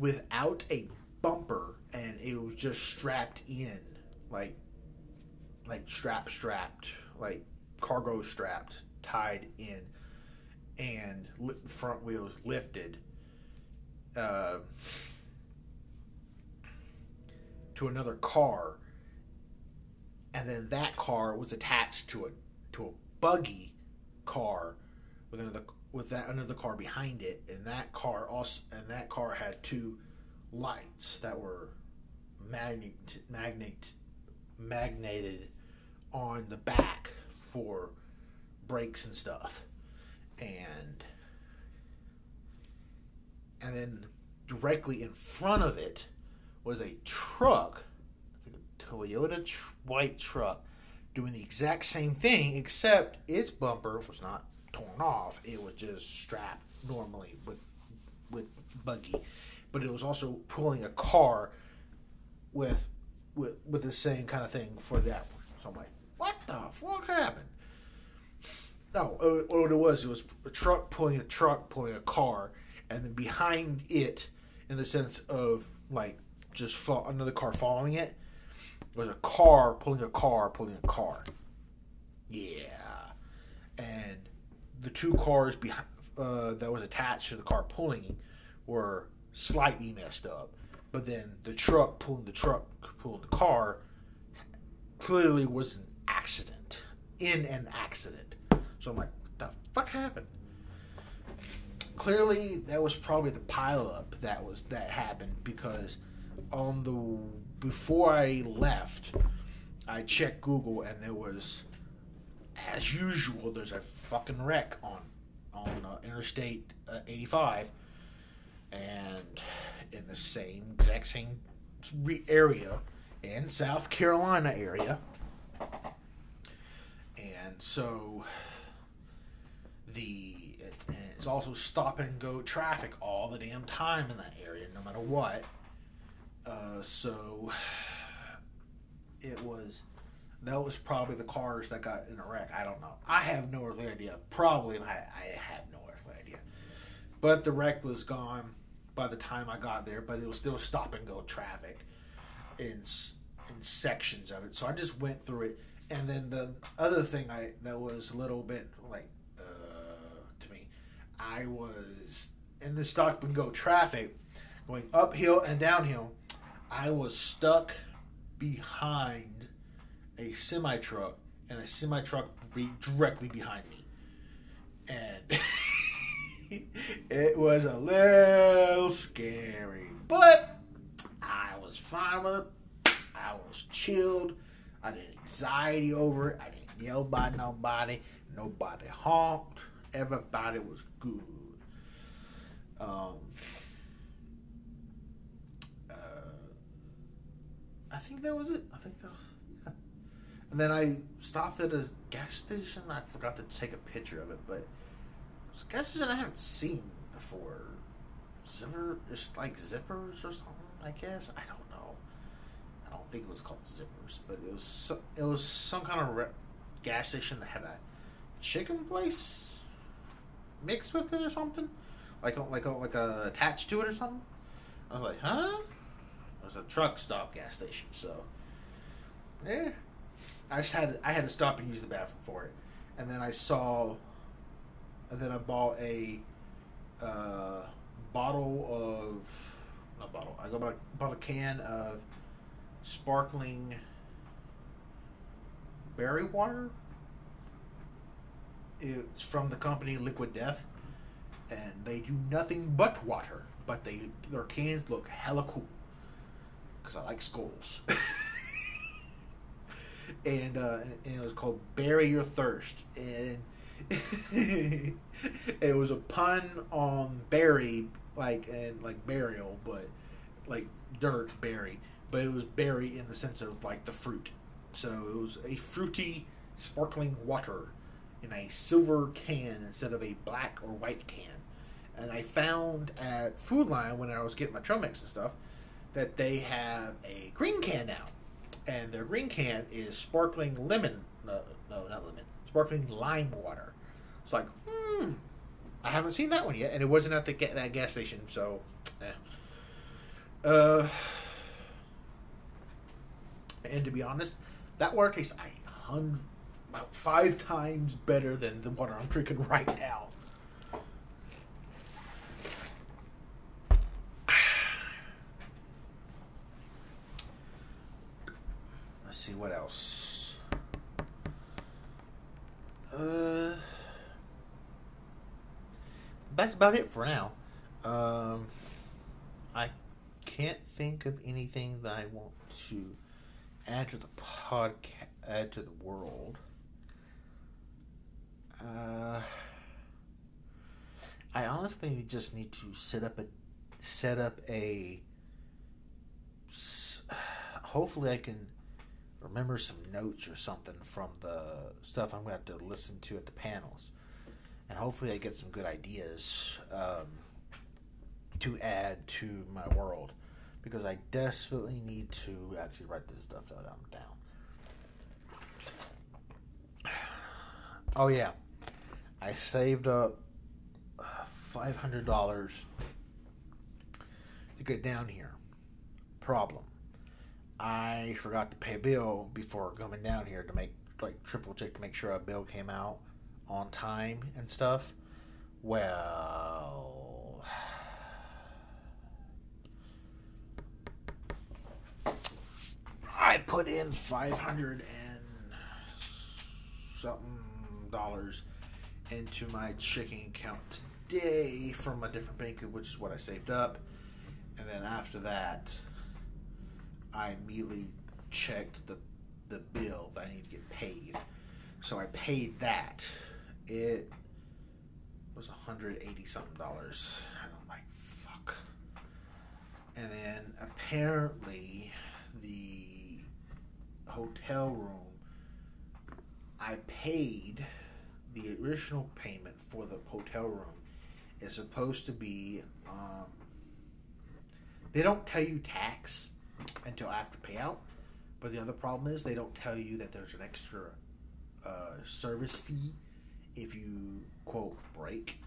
without a bumper, and it was just strapped in, like, like strap strapped, like cargo strapped, tied in and front wheels lifted uh, to another car, and then that car was attached to a to a buggy car with another with that another car behind it, and that car also and that car had two lights that were magnet magnet magneted on the back for brakes and stuff and and then directly in front of it was a truck, a Toyota tr- white truck, doing the exact same thing, except its bumper was not torn off; it was just strapped normally with with buggy, but it was also pulling a car with with with the same kind of thing for that one. So I'm like, what the fuck happened? No, what it was, it was a truck pulling a truck pulling a car, and then behind it, in the sense of like just fall, another car following it, was a car pulling a car pulling a car. Yeah, and the two cars behind uh, that was attached to the car pulling were slightly messed up, but then the truck pulling the truck pulling the car clearly was an accident in an accident so I'm like, what the fuck happened? Clearly, that was probably the pileup that was that happened because on the before I left, I checked Google and there was, as usual, there's a fucking wreck on on uh, Interstate uh, 85, and in the same exact same area in South Carolina area, and so the it's also stop and go traffic all the damn time in that area, no matter what. Uh, so (sighs) it was that was probably the cars that got in a wreck. I don't know. I have no earthly idea. Probably I, I have no earthly idea. But the wreck was gone by the time I got there. But it was still stop and go traffic in in sections of it. So I just went through it. And then the other thing I that was a little bit like I was in the stop and go traffic, going uphill and downhill. I was stuck behind a semi truck, and a semi truck be directly behind me, and (laughs) it was a little scary, but I was fine with it. I was chilled. I didn't anxiety over it. I didn't yell by nobody. Nobody honked. Everybody was good. Um, uh, I think that was it. I think that was. Yeah. And then I stopped at a gas station. I forgot to take a picture of it, but it was a gas station I haven't seen before. Zipper, just like zippers or something. I guess I don't know. I don't think it was called zippers, but it was some, it was some kind of re- gas station that had a chicken place mixed with it or something, like a, like a, like a attached to it or something. I was like, huh? It was a truck stop gas station, so yeah. I just had I had to stop and use the bathroom for it, and then I saw, and then I bought a uh, bottle of not bottle. I got bought a can of sparkling berry water. It's from the company Liquid Death, and they do nothing but water. But they their cans look hella cool because I like skulls. (laughs) and, uh, and it was called "Bury Your Thirst," and (laughs) it was a pun on bury, like and like burial, but like dirt berry, but it was berry in the sense of like the fruit. So it was a fruity, sparkling water in a silver can instead of a black or white can. And I found at Food Lion when I was getting my trail mix and stuff that they have a green can now, and their green can is sparkling lemon. No, no, not lemon. Sparkling lime water. It's like, hmm. I haven't seen that one yet, and it wasn't at the that gas station, so. Eh. Uh. (sighs) And to be honest, that water tastes a hundred, about five times better than the water I'm drinking right now. Let's see what else. Uh, that's about it for now. Um, I can't think of anything that I want to add to the podcast, add to the world. Uh, I honestly just need to set up a set up a. (sighs) Hopefully, I can remember some notes or something from the stuff I'm going to have to listen to at the panels, and hopefully, I get some good ideas um, to add to my world because I desperately need to actually write this stuff down. down. (sighs) Oh yeah, I saved up uh, five hundred dollars to get down here. Problem: I forgot to pay a bill before coming down here to make like triple check to make sure a bill came out on time and stuff. Well. (sighs) I put in five hundred and something dollars into my checking account today from a different bank, which is what I saved up. And then after that, I immediately checked the the bill that I need to get paid. So I paid that. It was hundred eighty something dollars, and I'm like, fuck. And then apparently the hotel room, I paid the original payment for the hotel room is supposed to be. Um, they don't tell you tax until after payout, But the other problem is they don't tell you that there's an extra uh, service fee if you quote break.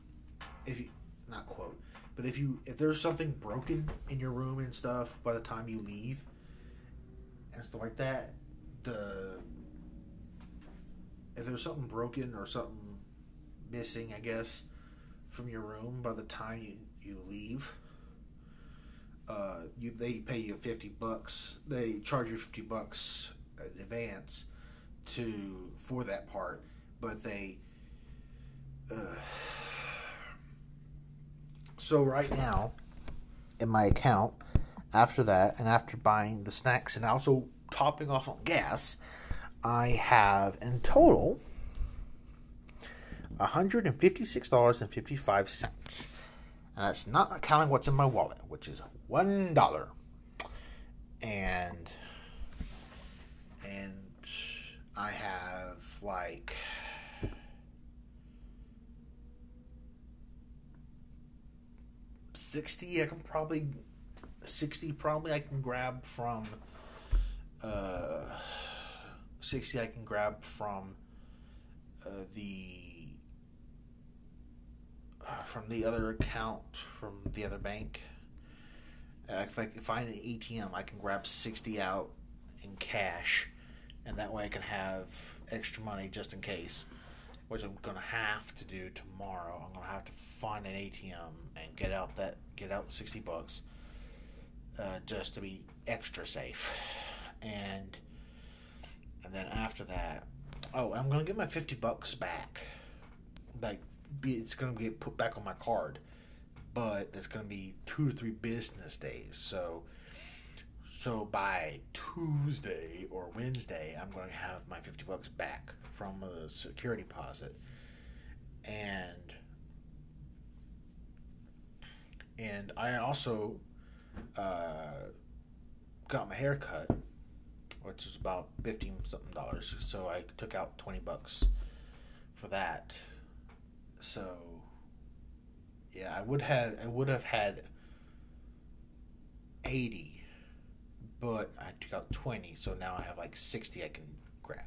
If you not quote, but if you if there's something broken in your room and stuff by the time you leave and stuff like that, the if there's something broken or something missing, I guess, from your room by the time you, you leave, uh, you they pay you fifty bucks. They charge you fifty bucks in advance to for that part, but they. Uh, so right now, in my account, after that, and after buying the snacks and also topping off on gas, I have in total $156.55. And that's not counting what's in my wallet, which is $1. And and I have like sixty. I can probably sixty. Probably I can grab from uh, sixty. I can grab from uh, the uh, from the other account from the other bank. Uh, if I can find an ATM, I can grab sixty out in cash, and that way I can have extra money just in case. Which I'm gonna have to do tomorrow. I'm gonna have to find an ATM and get out that get out sixty bucks, uh, just to be extra safe, and and then after that, oh, I'm gonna get my fifty bucks back. Like, be it's gonna get put back on my card, but it's gonna be two to three business days. So, so by Tuesday or Wednesday, I'm to have my 50 bucks back from a security deposit. And and I also uh, got my hair cut, which was about 15 something dollars. So I took out 20 bucks for that. So yeah, I would have I would have had 80 but I took out 20, so now I have like 60 I can grab.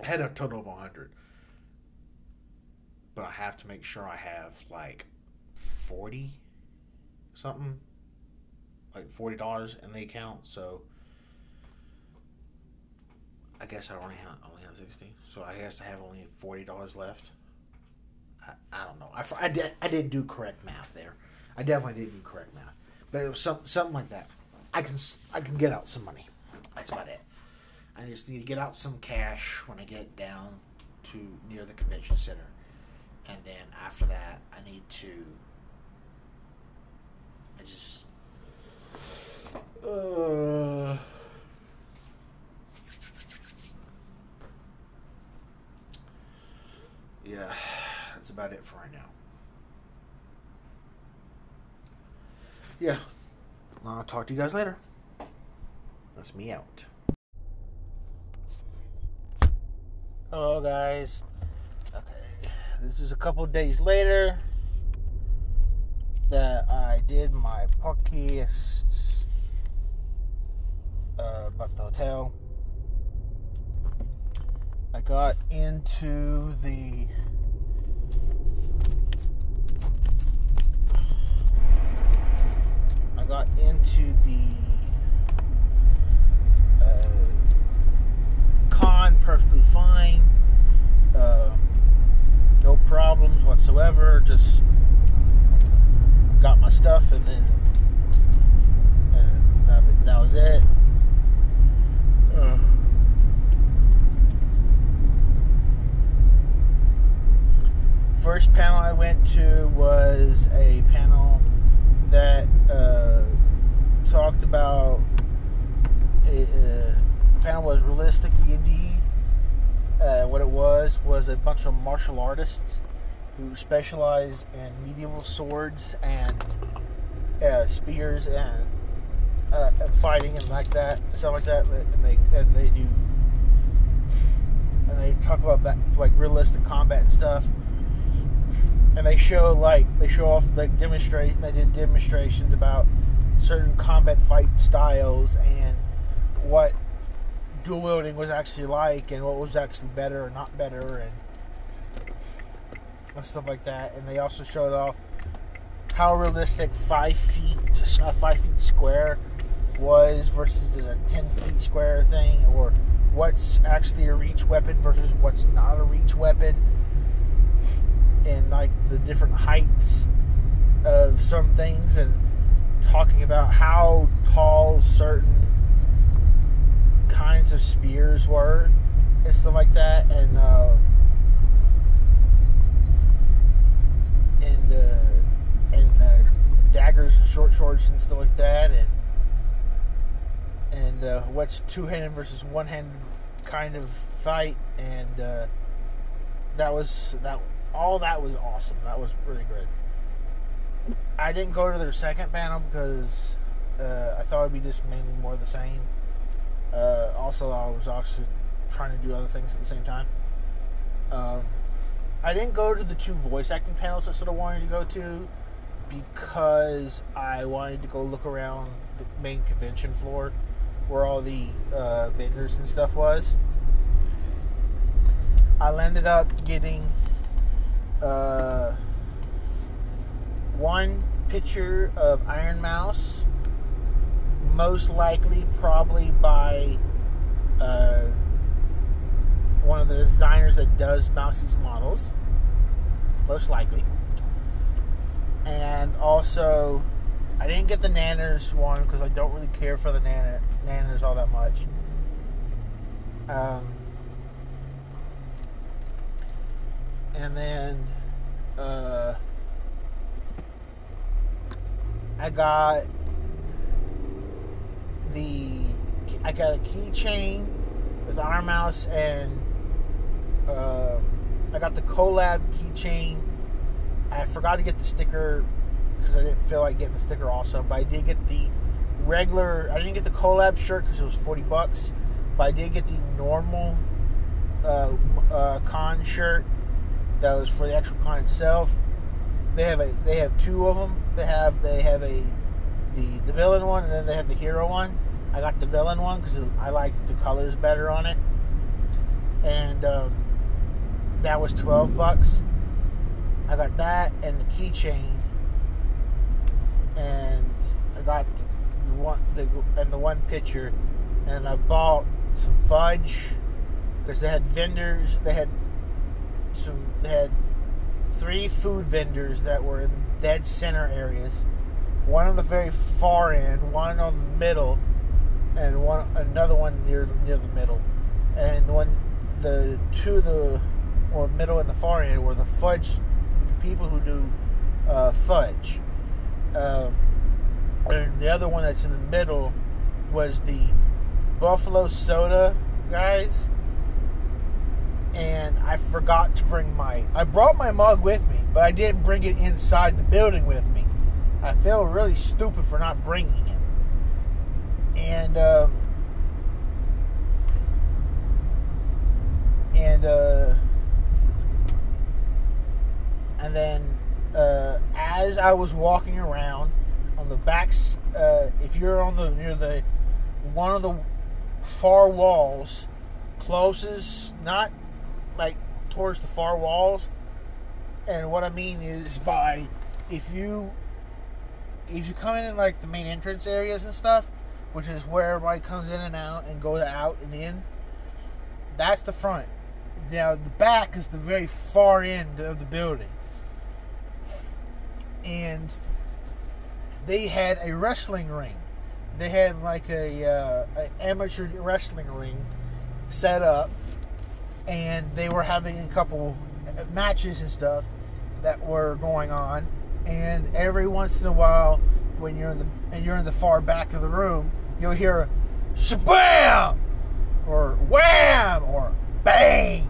I had a total of 100, but I have to make sure I have like 40 something, like $40 in the account, so I guess I only have, only have 60, so I guess I have only $40 left. I, I don't know. I, I, did, I didn't do correct math there. I definitely didn't do correct math, but it was some, something like that. I can I can get out some money. That's about it. I just need to get out some cash when I get down to near the convention center, and then after that, I need to. I just. Uh, yeah, (sighs) that's about it for right now. Yeah, I'll talk to you guys later. That's me out. Hello, guys. Okay, this is a couple days later that I did my podcast uh, about the hotel. I got into the I got into the uh, con perfectly fine. Uh, no problems whatsoever. Just got my stuff and then and that, that was it. Uh, first panel I went to was a panel that uh, talked about a, uh, panel was realistic D and D. Uh, what it was was a bunch of martial artists who specialize in medieval swords and uh, spears and, uh, fighting and like that stuff like that. And they and they do and they talk about that like realistic combat and stuff and they show like they show off like demonstrate they did demonstrations about certain combat fight styles and what dual wielding was actually like and what was actually better or not better and, stuff like that. And they also showed off how realistic five feet, uh, five feet square was versus a 10 feet square thing, or what's actually a reach weapon versus what's not a reach weapon, and like the different heights of some things, and talking about how tall certain kinds of spears were and stuff like that, and uh, and uh, and uh, daggers, and short swords, and stuff like that, and and uh, what's two-handed versus one-handed kind of fight, and uh, that was that. All that was awesome. That was really good. I didn't go to their second panel because uh, I thought it'd be just mainly more the same. Uh, also, I was also trying to do other things at the same time. Um, I didn't go to the two voice acting panels I sort of wanted to go to because I wanted to go look around the main convention floor where all the uh, vendors and stuff was. I ended up getting uh, one picture of Iron Mouse, most likely probably by uh, one of the designers that does Mousie's models, most likely. And also, I didn't get the Nyanners one because I don't really care for the Nanner, Nyanners all that much. Um, and then uh, I got the I got a keychain with Iron Mouse and uh, I got the collab keychain. I forgot to get the sticker because I didn't feel like getting the sticker also, but I did get the regular. I didn't get the collab shirt because it was forty bucks, but I did get the normal uh, uh, con shirt was for the actual con itself. They have a they have two of them. They have they have a the the villain one and then they have the hero one. I got the villain one because I liked the colors better on it, and um, that was twelve bucks. I got that and the keychain, and I got the one the and the one picture, and I bought some fudge because they had vendors. They had some they had three food vendors that were in dead center areas. One on the very far end, one on the middle, and one another one near near the middle. And the one the two the or middle and the far end were the fudge the people who do uh, fudge. Um, and the other one that's in the middle was the Buffalo Soda guys and I forgot to bring my. I brought my mug with me, but I didn't bring it inside the building with me. I feel really stupid for not bringing it. And um, and uh, and then uh, as I was walking around on the backs, uh, if you're on the near the one of the far walls, closest, not towards the far walls. And what I mean is by if you if you come in like the main entrance areas and stuff, which is where everybody comes in and out and goes out and in, that's the front. Now the back is the very far end of the building. And they had a wrestling ring. They had like a, uh, a amateur wrestling ring set up and they were having a couple matches and stuff that were going on. And every once in a while, when you're in the and you're in the far back of the room, you'll hear a shabam or wham or bang.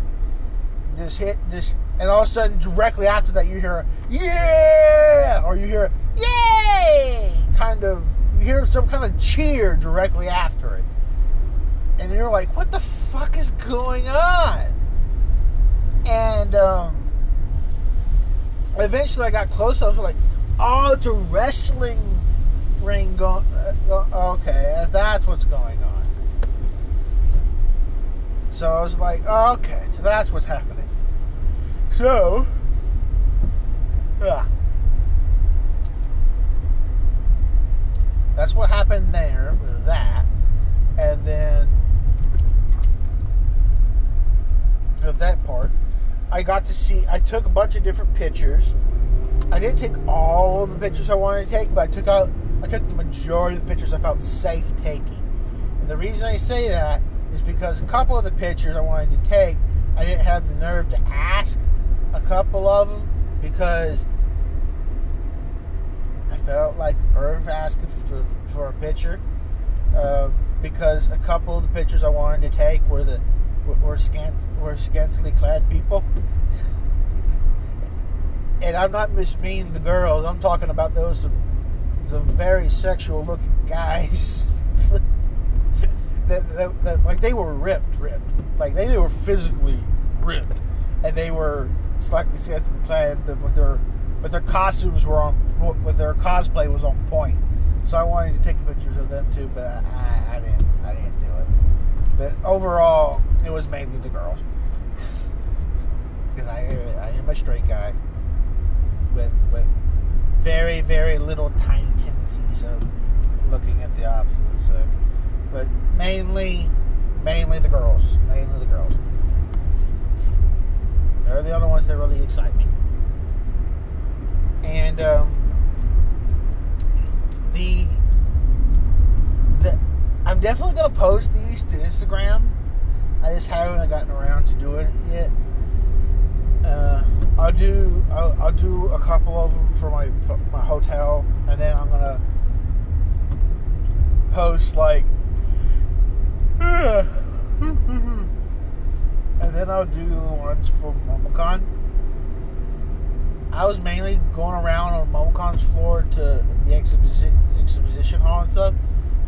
Just hit just and all of a sudden directly after that you hear yeah or you hear yay kind of you hear some kind of cheer directly after it and you're like, what the fuck is going on? And um, eventually I got close. I was like, oh, it's a wrestling ring going. Uh, okay, that's what's going on. So I was like, okay, so that's what's happening. So, yeah. That's what happened there with that. And then, of that part, I got to see, I took a bunch of different pictures. I didn't take all the pictures I wanted to take, but I took out, I took the majority of the pictures I felt safe taking. And the reason I say that is because a couple of the pictures I wanted to take, I didn't have the nerve to ask a couple of them because I felt like Irv asking for, for a picture uh, because a couple of the pictures I wanted to take were the were scant were scantily clad people. and I'm not mismeaning the girls. I'm talking about those some, some very sexual looking guys. (laughs) that, that, that, like they were ripped, ripped. Like they, they were physically ripped, and they were slightly scantily clad, but their but their costumes were on, with their cosplay was on point. So I wanted to take pictures of them too, but I, I didn't. I didn't do it. But overall, it was mainly the girls because I I am a straight guy with with very very little tiny tendencies of looking at the opposite sex, but mainly mainly the girls, mainly the girls. They're the only ones that really excite me. And um, the the I'm definitely gonna post these to Instagram. I just haven't gotten around to doing it yet. Uh, I'll do I'll, I'll, do a couple of them for my for my hotel, and then I'm gonna post like, (laughs) and then I'll do the ones for MomoCon. I was mainly going around on MomoCon's floor to the exhibition hall and stuff.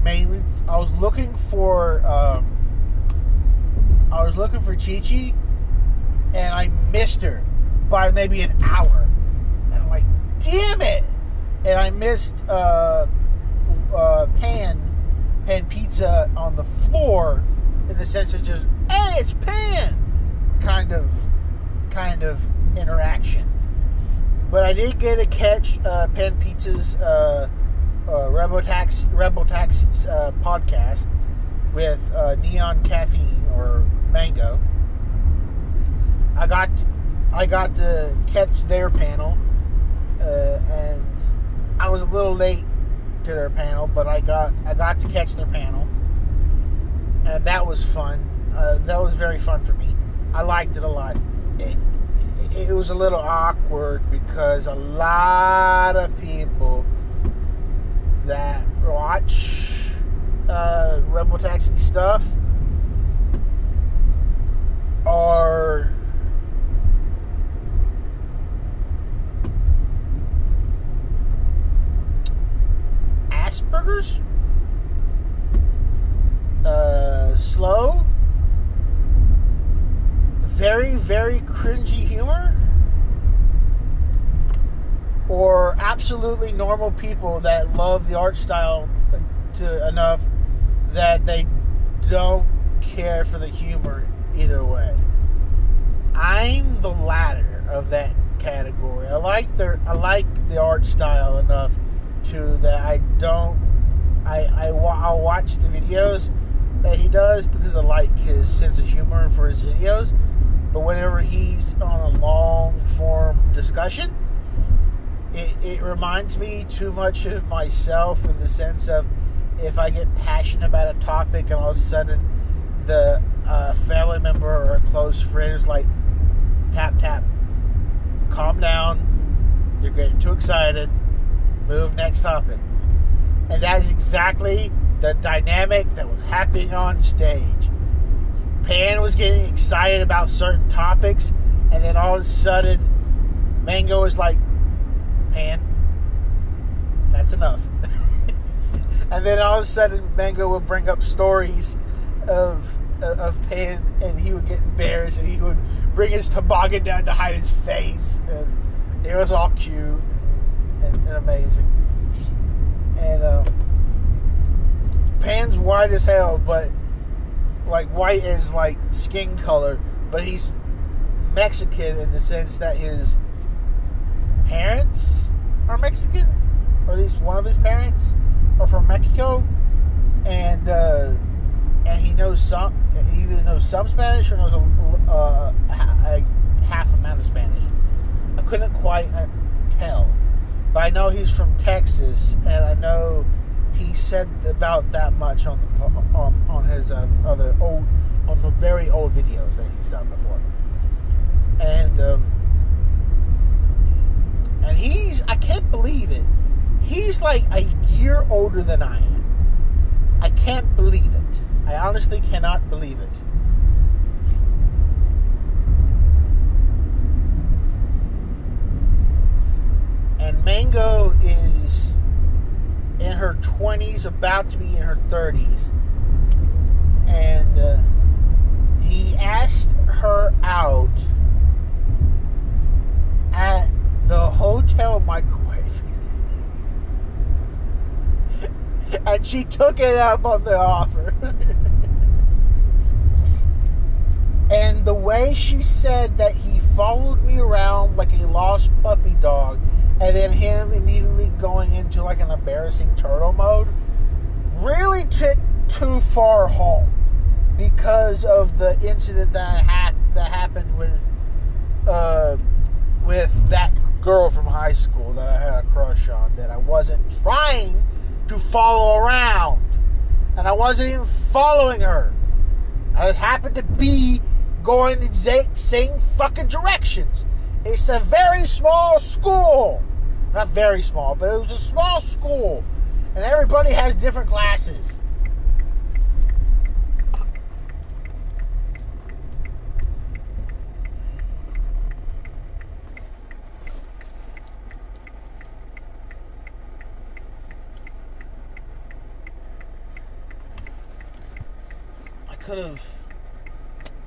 Mainly, I was looking for um, I was looking for Chi Chi, and I missed her by maybe an hour. And I'm like, damn it! And I missed uh, uh, Pan Pan Pizza on the floor in the sense of just, hey, it's Pan kind of kind of interaction. But I did get to catch uh, Pan Pizza's uh, uh, Rebel Taxi Rebel Taxi's uh, podcast with uh, Neon Caffeine or Mango. I got I got to catch their panel, uh, and I was a little late to their panel, but I got I got to catch their panel, and that was fun. Uh, that was very fun for me. I liked it a lot. It, it was a little awkward because a lot of people that watch uh, Rebel Taxi stuff are Asperger's, uh, slow, very, very cringy humor, or absolutely normal people that love the art style to enough that they don't care for the humor either way. I'm the latter of that category. I like the I like the art style enough to that I don't I I I'll watch the videos that he does because I like his sense of humor for his videos. But whenever he's on a long form discussion, it, it reminds me too much of myself in the sense of if I get passionate about a topic and all of a sudden the uh, family member or a close friend is like, tap, tap, calm down, you're getting too excited, move next topic. And that is exactly the dynamic that was happening on stage. Pan was getting excited about certain topics, and then all of a sudden, Mango was like, Pan, that's enough. (laughs) and then all of a sudden, Mango would bring up stories of of Pan, and he would get embarrassed, and he would bring his toboggan down to hide his face, and it was all cute and, and amazing. And um, Pan's white as hell, but like white as like skin color, but he's Mexican in the sense that his parents are Mexican, or at least one of his parents are from Mexico, and uh, and he knows some, he either knows some Spanish or knows a, uh, a half amount of Spanish. I couldn't quite uh, tell, but I know he's from Texas, and I know he said about that much on the, on, on his uh, other old on the very old videos that he's done before, and um, and he's I can't believe it. He's like a year older than I am. I can't believe it. I honestly cannot believe it. And Mango is in her 20s, about to be in her 30s. And uh, he asked her out at the hotel microwave. (laughs) and she took it up on the offer. (laughs) and the way she said that he followed me around like a lost puppy dog, and then him immediately going into like an embarrassing turtle mode, really took too far home because of the incident that ha- that happened with uh, with that girl from high school that I had a crush on that I wasn't trying to follow around. And I wasn't even following her. I just happened to be going the exact same fucking directions. It's a very small school. Not very small, but it was a small school. And everybody has different classes. I could have.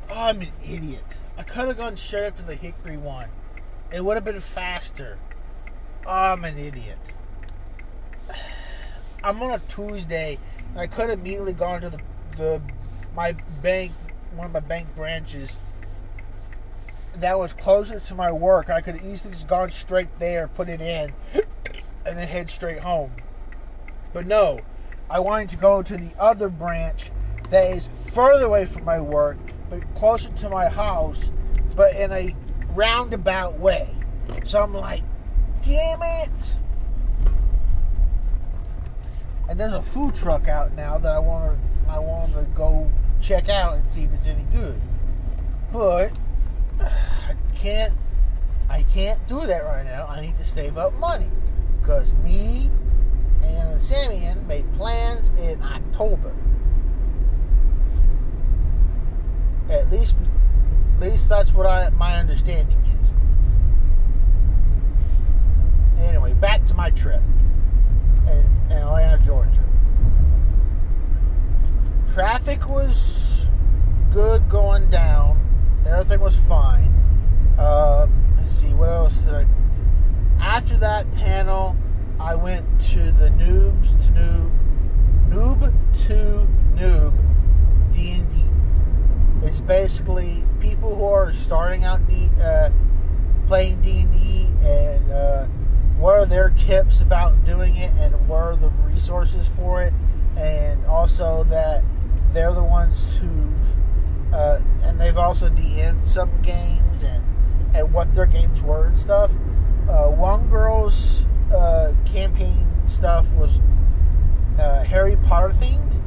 Oh, I'm an idiot. I could have gone straight up to the Hickory one. It would have been faster. Oh, I'm an idiot. I'm on a Tuesday, and I could have immediately gone to the, the my bank, one of my bank branches that was closer to my work. I could have easily just gone straight there, put it in, and then head straight home. But no, I wanted to go to the other branch that is further away from my work, but closer to my house, but in a roundabout way. So I'm like, damn it. And there's a food truck out now that I want to I want to go check out and see if it's any good. But I can't I can't do that right now. I need to save up money because me and Samian made plans in October. At least, at least that's what I my understanding is. Anyway, back to my trip in, in Atlanta, Georgia. Traffic was good going down. Everything was fine. Um, let's see, what else did I? After that panel, I went to the noobs to noob, noob to noob D and D. It's basically people who are starting out D, uh, playing D and D, and uh, what are their tips about doing it, and what are the resources for it, and also that they're the ones who've uh, and they've also DM'd some games and and what their games were and stuff. Uh, one girl's uh, campaign stuff was Harry Potter themed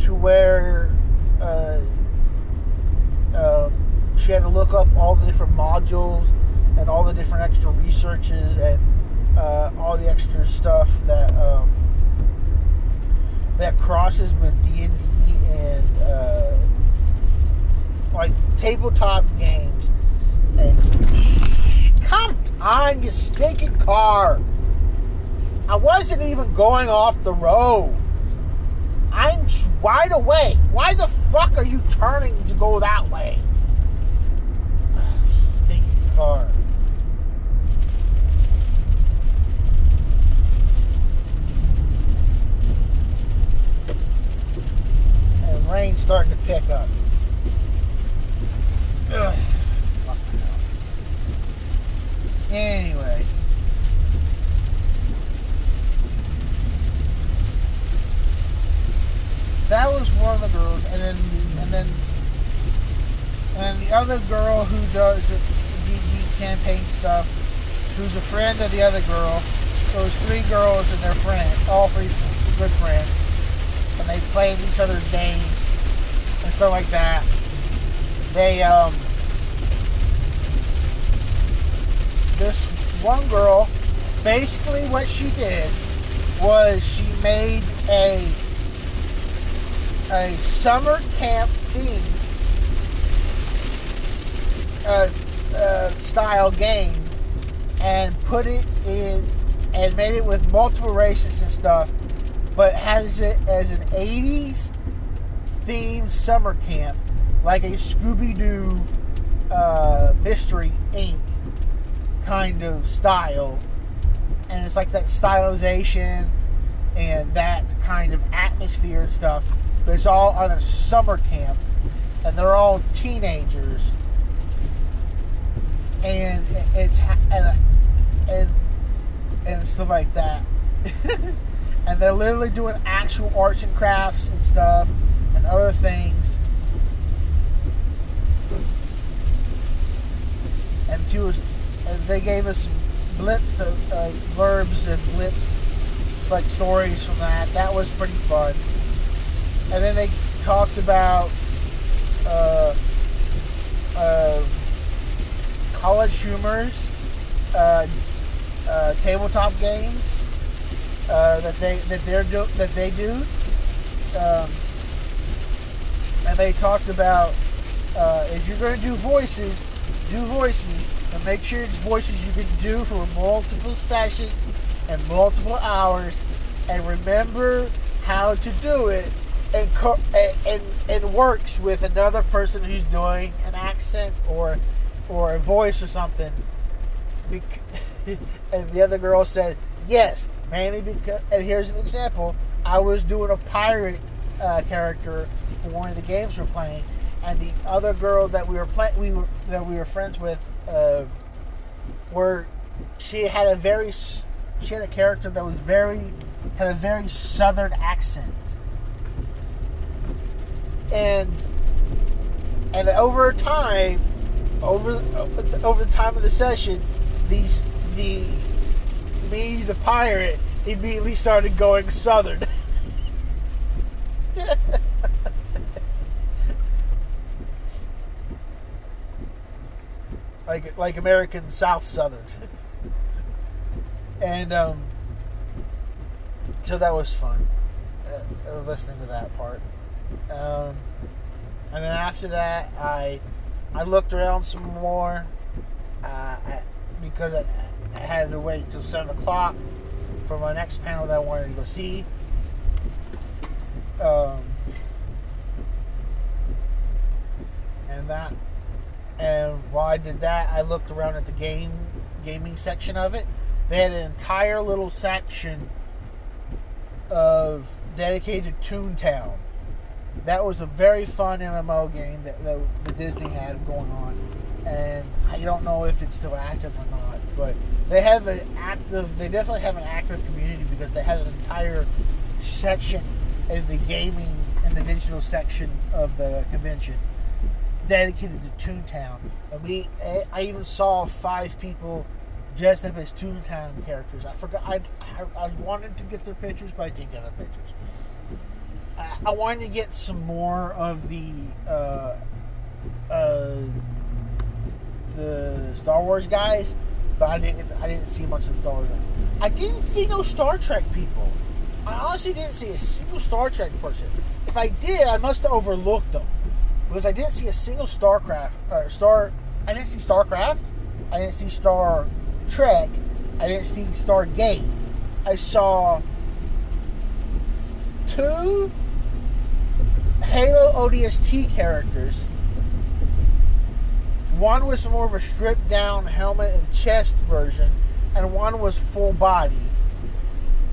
to where uh, uh, she had to look up all the different modules and all the different extra researches and uh, all the extra stuff that um, that crosses with D and D and uh, like tabletop games. And come on, you stinking car! I wasn't even going off the road. I'm wide awake. Why the fuck are you turning to go that way? Stinking car. And rain's starting to pick up. Ugh. Anyway. That was one of the girls, and then the, and then and the other girl who does the DD campaign stuff, who's a friend of the other girl. Those three girls and their friend, all three good friends, and they played each other's games and stuff like that. They um this one girl, basically what she did was she made a a summer camp theme uh, uh, style game and put it in and made it with multiple races and stuff, but has it as an 80s themed summer camp, like a Scooby Doo uh, Mystery Inc. kind of style. And it's like that stylization and that kind of atmosphere and stuff. But it's all on a summer camp, and they're all teenagers. And it's and and and stuff like that. (laughs) and they're literally doing actual arts and crafts and stuff and other things. And was, and they gave us blips of uh, verbs and blips, like stories from that. That was pretty fun. And then they talked about uh, uh, college humors, uh, uh, tabletop games uh, that they that they're do, that they do. Um, and they talked about uh, if you're going to do voices, do voices, and make sure it's voices you can do for multiple sessions and multiple hours, and remember how to do it, and co- and, and works with another person who's doing an accent or or a voice or something. (laughs) And the other girl said yes, mainly because. And here's an example: I was doing a pirate uh, character for one of the games we're playing, and the other girl that we were playing, we were that we were friends with, uh, were she had a very she had a character that was very had a very southern accent, and and over time, over over the time of the session, these the me the pirate immediately started going southern. (laughs) like like American South Southern, and um, so that was fun. Uh, listening to that part, um, and then after that, I I looked around some more uh, because I, I had to wait till seven o'clock for my next panel that I wanted to go see. Um, and that and while I did that, I looked around at the game gaming section of it. They had an entire little section of dedicated to Toontown. That was a very fun MMO game that, that, Disney had going on, and I don't know if it's still active or not. But they have an active. They definitely have an active community because they have an entire section in the gaming and the digital section of the convention dedicated to Toontown. And we, I even saw five people dressed up as Toontown characters. I forgot. I, I, I wanted to get their pictures, but I didn't get their pictures. I, wanted to get some more of the uh, uh, the Star Wars guys, but I didn't. I didn't see much of Star Wars. I didn't see no Star Trek people. I honestly didn't see a single Star Trek person. If I did, I must have overlooked them because I didn't see a single Starcraft or Star. I didn't see Starcraft. I didn't see Star Trek. I didn't see Stargate. I saw two Halo ODST characters. One was more of a stripped down helmet and chest version, and one was full body.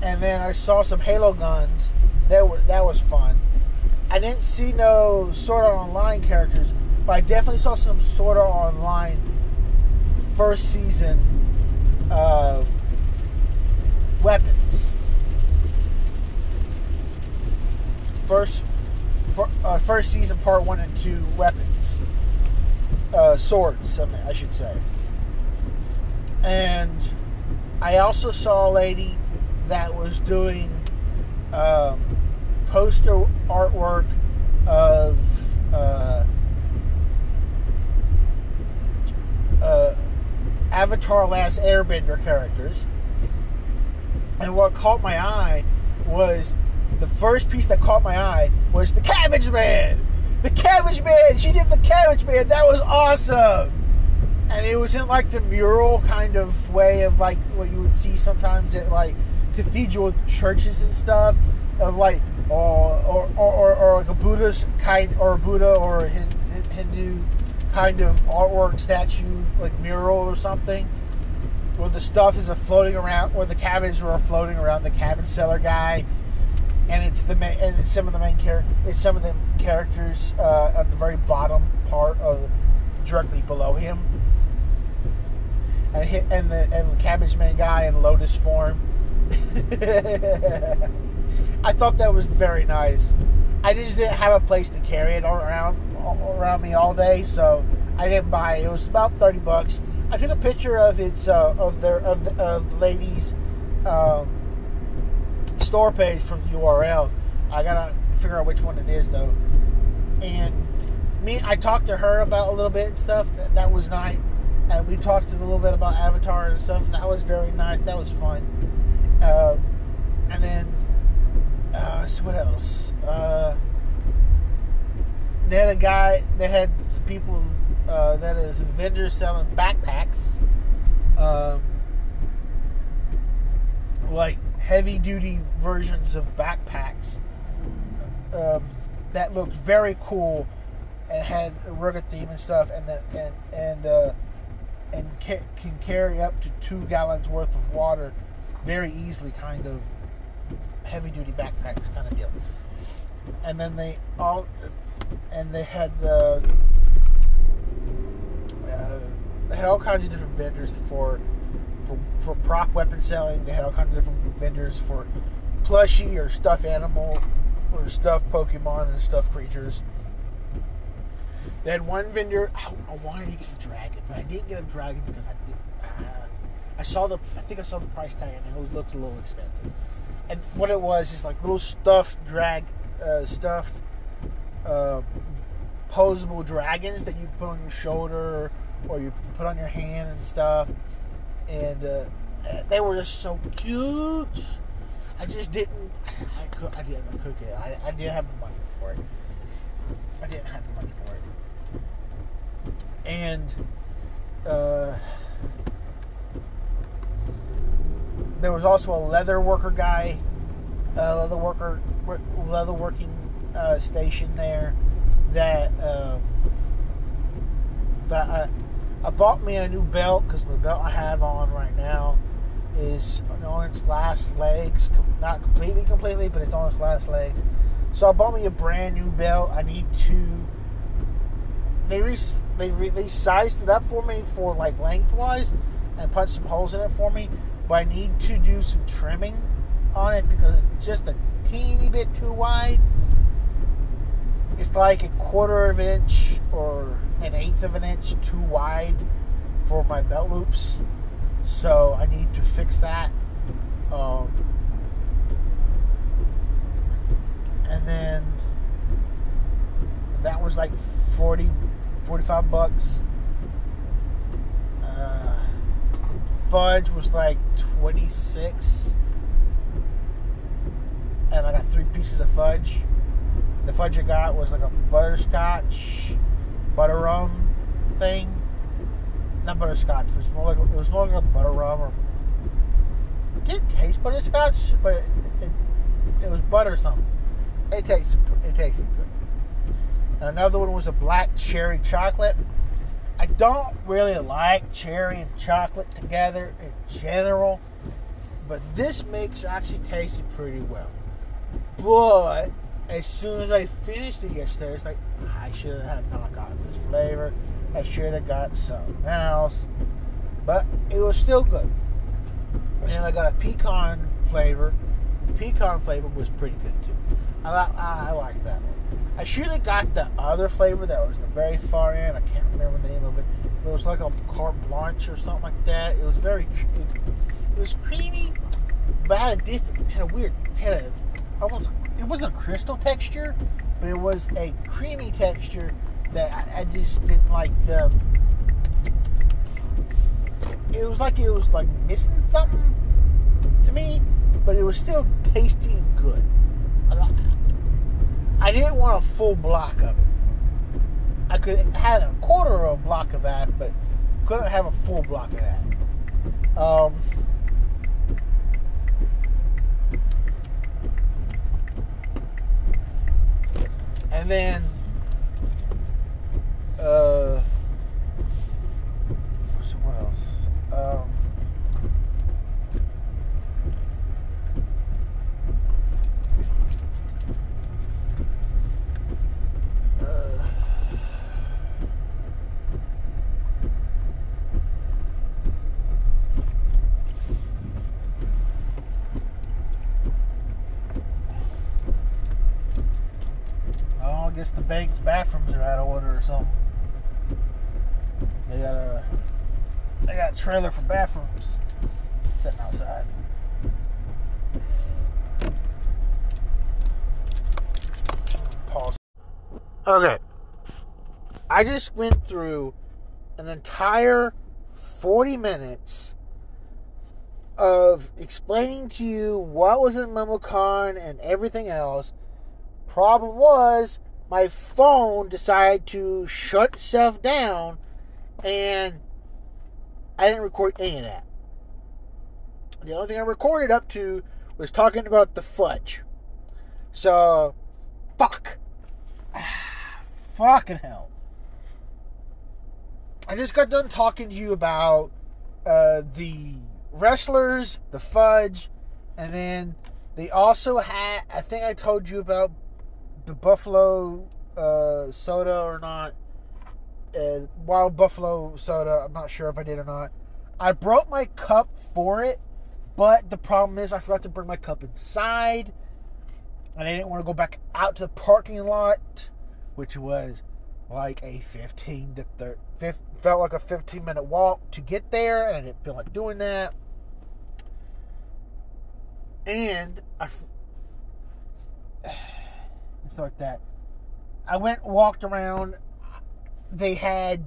And then I saw some Halo guns. That were that was fun. I didn't see no Sword Art Online characters, but I definitely saw some Sword Art Online first season uh, weapons. First, uh, first season part one and two weapons, uh, swords. I, I should say. And I also saw a lady that was doing um, poster artwork of uh, uh, Avatar Last Airbender characters. And what caught my eye was the first piece that caught my eye was the Cabbage Man. The Cabbage Man. She did the Cabbage Man. That was awesome. And it was in like the mural kind of way of like what you would see sometimes at like cathedral churches and stuff of like uh, or or, or, or like a Buddhist kind or a Buddha or a Hindu kind of artwork statue like mural or something where the stuff is a floating around where the cabins are floating around the cabin seller guy and it's the main, and some of the main character it's some of the characters uh, at the very bottom part of directly below him and hit, and the and cabbage man guy in lotus form (laughs) I thought that was very nice. I just didn't have a place to carry it around around me all day, so I didn't buy it. It was about thirty bucks. I took a picture of its uh, of their of the, of the um, store page from URL. I gotta figure out which one it is though. And me, I talked to her about a little bit and stuff. That, that was nice. And we talked a little bit about Avatar and stuff. That was very nice. That was fun. Um, and then, uh, so what else? Uh, they had a guy. They had some people uh, that is vendors selling backpacks, um, like heavy duty versions of backpacks. Um, that looked very cool and had a rugged theme and stuff, and that and and uh, and ca- can carry up to two gallons worth of water very easily, kind of heavy duty backpacks kind of deal. And then they all, and they had uh, uh, they had all kinds of different vendors for, for for prop weapon selling. They had all kinds of different vendors for plushie or stuffed animal or stuffed Pokemon and stuffed creatures. They had one vendor. I, I wanted to get a dragon, but I didn't get a dragon because I did. Uh, I saw the. I think I saw the price tag, and it looked a little expensive. And what it was is like little stuffed drag, uh, stuffed, uh, posable dragons that you put on your shoulder or you put on your hand and stuff. And uh, they were just so cute. I just didn't. I, could. I didn't. cook it. I, I didn't have the money for it. I didn't have the money for it. And. Uh, there was also a leather worker guy, a leather worker, leather working uh, station there that um, that I, I bought me a new belt because the belt I have on right now is on its last legs, not completely, completely, but it's on its last legs. So I bought me a brand new belt. I need to. They re, they re, they sized it up for me for like lengthwise and punched some holes in it for me but I need to do some trimming on it because it's just a teeny bit too wide. It's like a quarter of an inch or an eighth of an inch too wide for my belt loops. So I need to fix that. Um, and then that was like 40, 45 bucks. Uh, fudge was like 26 and I got three pieces of fudge. The fudge I got was like a butterscotch butter rum thing. Not butterscotch. It was more like it was more like a butter rum or it didn't taste butterscotch, but it, it, it was butter something. It tasted it tasted good. Another one was a black cherry chocolate. I don't really like cherry and chocolate together in general, but this mix actually tasted pretty well. But as soon as I finished it yesterday, it's like I should have not gotten this flavor. I should have got something else, but it was still good. And I got a pecan flavor. The pecan flavor was pretty good too. I I, like that one. I should have got the other flavor that was the very far end. I can't remember the name of it. It was like a carte blanche or something like that. It was very, it, it was creamy, but had a different, had a weird, had a almost it wasn't a crystal texture, but it was a creamy texture that I, I just didn't like the. It was like it was like missing something to me, but it was still tasty and good. I, I didn't want a full block of it. I could have a quarter of a block of that, but couldn't have a full block of that. Um, and then uh what else? Um uh, Oh, I guess the bank's bathrooms are out of order or something. They got a they got a trailer for bathrooms sitting outside. Pause. Okay. I just went through an entire 40 minutes of explaining to you what was in MomoCon and everything else. Problem was, my phone decided to shut itself down and I didn't record any of that. The only thing I recorded up to was talking about the fudge. So, fuck. (sighs) Fucking hell. I just got done talking to you about uh, the wrestlers, the fudge, and then they also had, I think I told you about the Buffalo uh, soda or not. Uh, Wild Buffalo soda. I'm not sure if I did or not. I brought my cup for it, but the problem is I forgot to bring my cup inside, and I didn't want to go back out to the parking lot, which was like a 15 to 30, felt like a 15 minute walk to get there, and I didn't feel like doing that. And I, stuff (sighs) like that. I went walked around. They had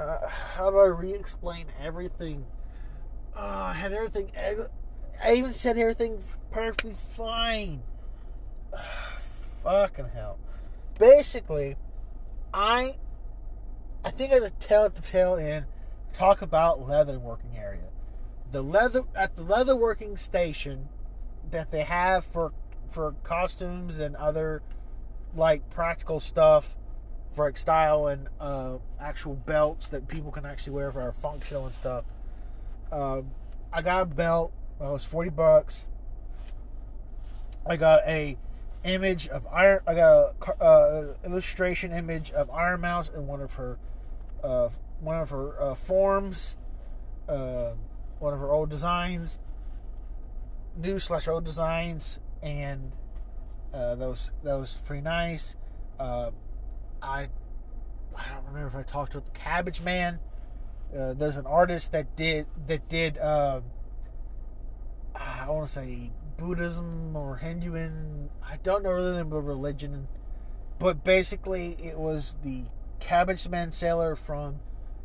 uh, how do I re-explain everything? Oh, I had everything. I even said everything perfectly fine. (sighs) Fucking hell. Basically, I I think I could tell at the tail end talk about leather working area. The leather at the leather working station that they have for for costumes and other like practical stuff for like style and uh, actual belts that people can actually wear for our functional and stuff. Um, I got a belt. Well, it was forty bucks. I got a image of Iron. I got a uh, illustration image of Iron Mouse in one of her uh, one of her uh, forms, uh, one of her old designs, new slash old designs, and uh, that was that was pretty nice. Uh, I I don't remember if I talked the Cabbage Man. Uh, there's an artist that did that did uh, I want to say Buddhism or Hinduism. I don't know really the religion, but basically it was the Cabbage Man sailor from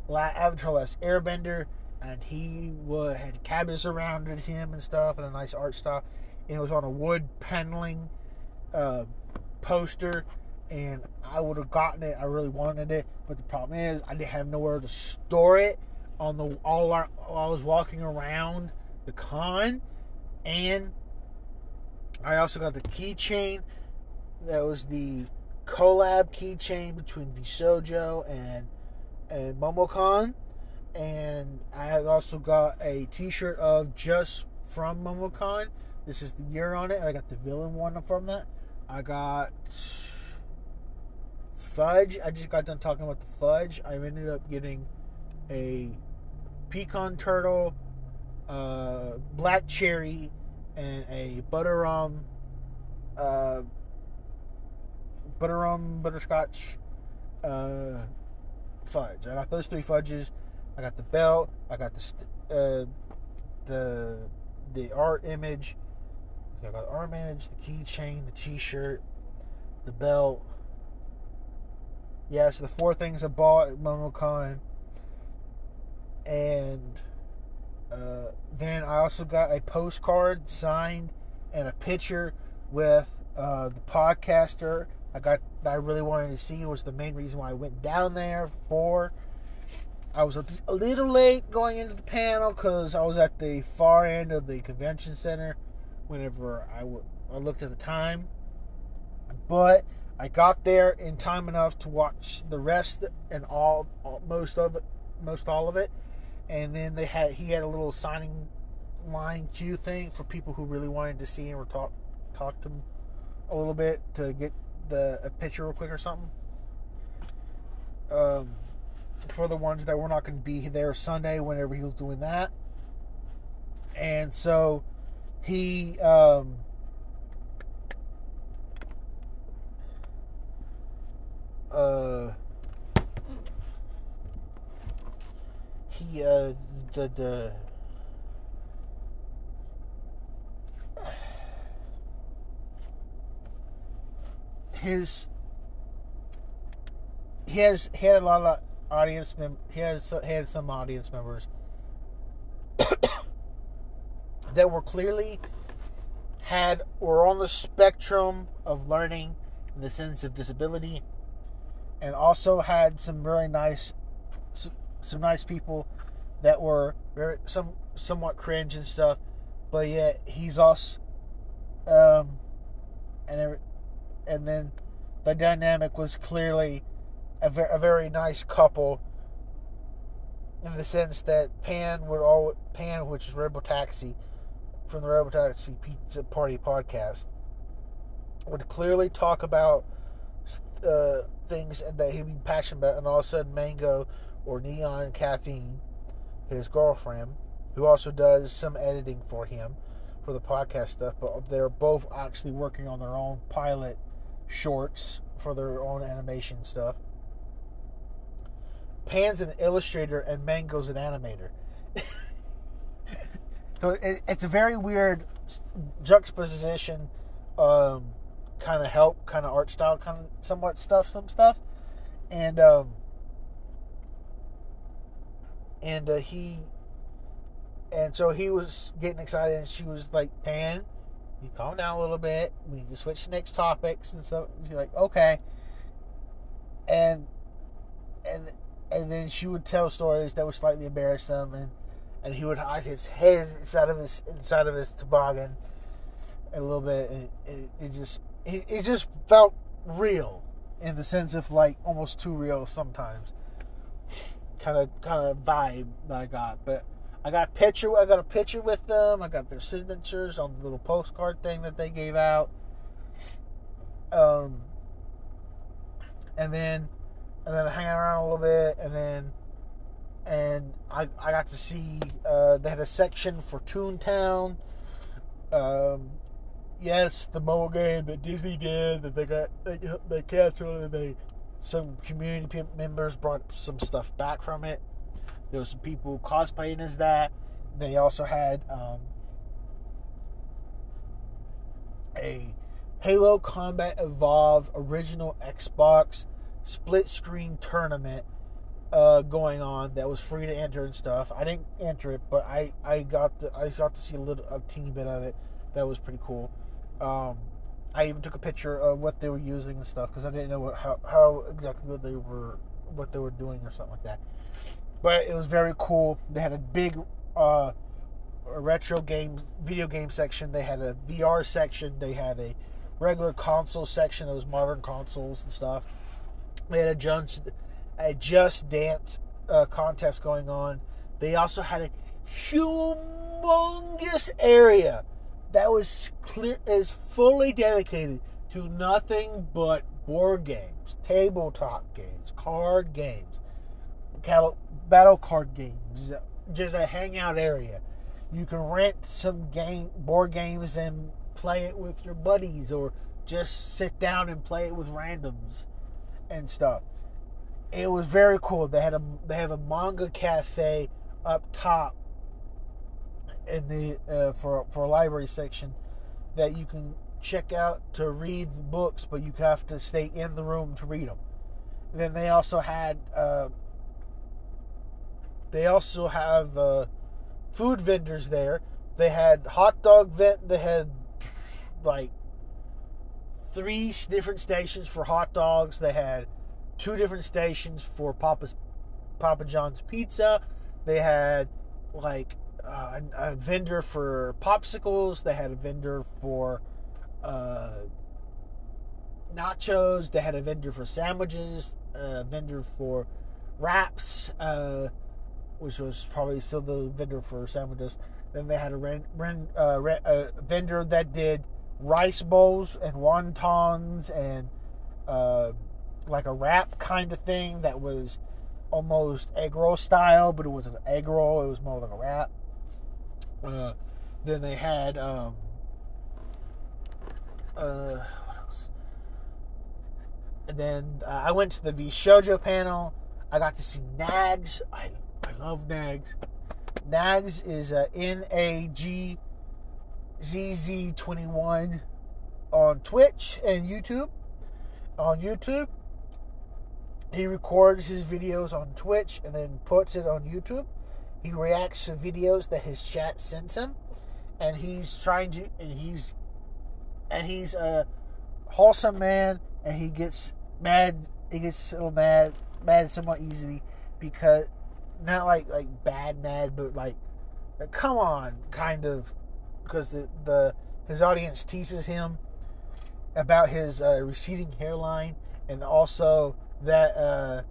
La- Avatar: Last Airbender, and he had cabbages surrounded him and stuff, and a nice art style. And it was on a wood paneling uh, poster, and I would have gotten it. I really wanted it, but the problem is I didn't have nowhere to store it on the all our, I was walking around the con, and I also got the keychain. That was the collab keychain between VShojo and and MomoCon, and I also got a T-shirt of just from MomoCon This is the year on it. I got the villain one from that. I got fudge. I just got done talking about the fudge. I ended up getting a pecan turtle, uh, black cherry, and a butter rum, uh, butter rum butterscotch uh, fudge. I got those three fudges. I got the belt. I got the st- uh, the the art image. I got the image, the keychain, the T-shirt, the belt. Yeah, so the four things I bought at MomoCon. And uh, then I also got a postcard signed and a picture with uh, the podcaster I got I really wanted to see was the main reason why I went down there for. I was a little late going into the panel because I was at the far end of the convention center whenever I, w- I looked at the time. But I got there in time enough to watch the rest and all, all most of it, most all of it, and then they had he had a little signing line queue thing for people who really wanted to see him or talk talk to him a little bit to get the a picture real quick or something. Um, for the ones that were not going to be there Sunday whenever he was doing that, and so he um, uh, he uh, the the his he has he had a lot of audience mem- he has had some audience members (coughs) that were clearly had were on the spectrum of learning in the sense of disability and also had some very nice some nice people that were very some somewhat cringe and stuff but yet he's also um and and then the dynamic was clearly a, ver- a very nice couple in the sense that Pan would all Pan, which is Robo Taxi from the Robo Taxi Pizza Party podcast, would clearly talk about uh, things that he'd be passionate about, and all of a sudden Mango or Neon Caffeine, his girlfriend, who also does some editing for him for the podcast stuff, but they're both actually working on their own pilot shorts for their own animation stuff. Pan's an illustrator and Mango's an animator. (laughs) so it, it's a very weird juxtaposition, um, kind of help, kind of art style, kind of somewhat stuff, some stuff, and um, and uh, he, and so he was getting excited, and she was like, "Pan, you calm down a little bit. We need to switch to next topics and stuff. You're like, okay. And and and then she would tell stories that would slightly embarrass him and and he would hide his head inside of his inside of his toboggan a little bit and it, it just it, it just felt real in the sense of like almost too real sometimes kind of kind of vibe that I got but I got a picture. I got a picture with them. I got their signatures on the little postcard thing that they gave out. Um, and then, and then I hang around a little bit, and then, and I I got to see. Uh, they had a section for Toontown. Um, yes, the mobile game that Disney did that they got they they canceled and they some community members brought some stuff back from it. There was some people cosplaying as that. They also had um, a Halo Combat Evolve original Xbox split screen tournament uh, going on that was free to enter and stuff. I didn't enter it, but I, I got the I got to see a little a teeny bit of it. That was pretty cool. Um, I even took a picture of what they were using and stuff because I didn't know what, how how exactly what they were what they were doing or something like that but it was very cool. They had a big uh, retro game, video game section. They had a VR section. They had a regular console section that was modern consoles and stuff. They had a just, a just dance uh, contest going on. They also had a humongous area that was clear is fully dedicated to nothing but board games, tabletop games, card games, battle card games, just a hangout area. You can rent some game board games and play it with your buddies or just sit down and play it with randoms and stuff. It was very cool. They had a they have a manga cafe up top in the uh, for for a library section that you can check out to read the books, but you have to stay in the room to read them. And then they also had uh, they also have uh, food vendors there. They had hot dog vent. They had like three different stations for hot dogs. They had two different stations for Papa's Papa John's Pizza. They had like uh, a, vendor for popsicles. They had a vendor for uh, nachos. They had a vendor for sandwiches. A vendor for wraps, uh, which was probably still the vendor for sandwiches. Then they had a, ren, ren, uh, a vendor that did rice bowls and wontons and uh, like a wrap kind of thing that was almost egg roll style, but it wasn't an egg roll. It was more like a wrap. Uh, then they had um, uh, what else? And then uh, I went to the VShojo panel. I got to see Nags. I I love Nags. Nags is a N A G Z Z 21 on Twitch and YouTube. On YouTube, he records his videos on Twitch and then puts it on YouTube. He reacts to videos that his chat sends him, and he's trying to, and he's, and he's a wholesome man, and he gets mad. He gets a little mad, mad somewhat easily because not like like bad mad, but like, like come on, kind of, because the the his audience teases him about his uh, receding hairline and also that uh,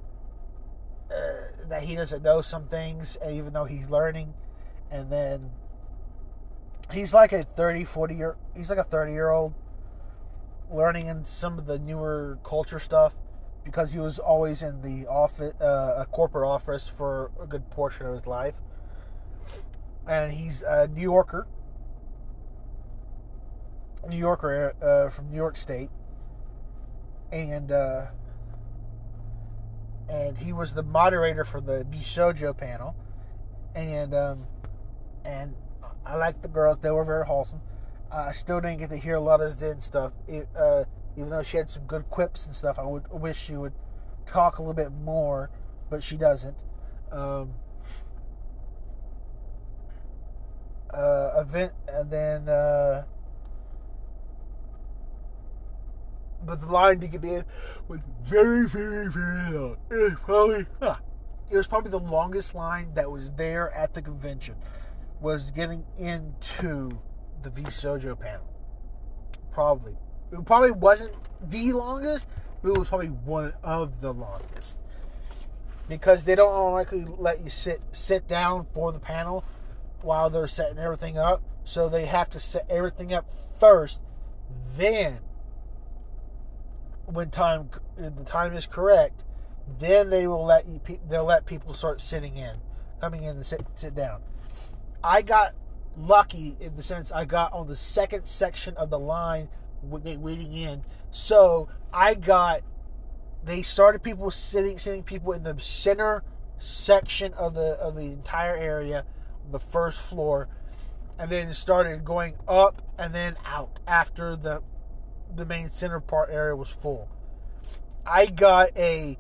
uh, that he doesn't know some things, even though he's learning. And then he's like a 30, 40 year he's like a 30 year old learning in some of the newer culture stuff because he was always in the office, uh, a corporate office for a good portion of his life. And he's a New Yorker, New Yorker uh, from New York State, and uh, and he was the moderator for the VShojo panel, and um, and I liked the girls; they were very wholesome. I still didn't get to hear a lot of Zen stuff, it, uh, even though she had some good quips and stuff. I would wish she would talk a little bit more, but she doesn't. Um, uh, event, and then. Uh, but the line to get in was very, very, very long. It was probably, huh, it was probably the longest line that was there at the convention. Was getting into the VShojo panel. Probably, it probably wasn't the longest, but it was probably one of the longest because they don't automatically let you sit sit down for the panel while they're setting everything up. So they have to set everything up first, then when time the time is correct, then they will let you they'll let people start sitting in, coming in and sit sit down. I got lucky in the sense I got on the second section of the line waiting in, so I got they started people sitting sitting people in the center section of the of the entire area, the first floor, and then started going up and then out after the the main center part area was full. I got a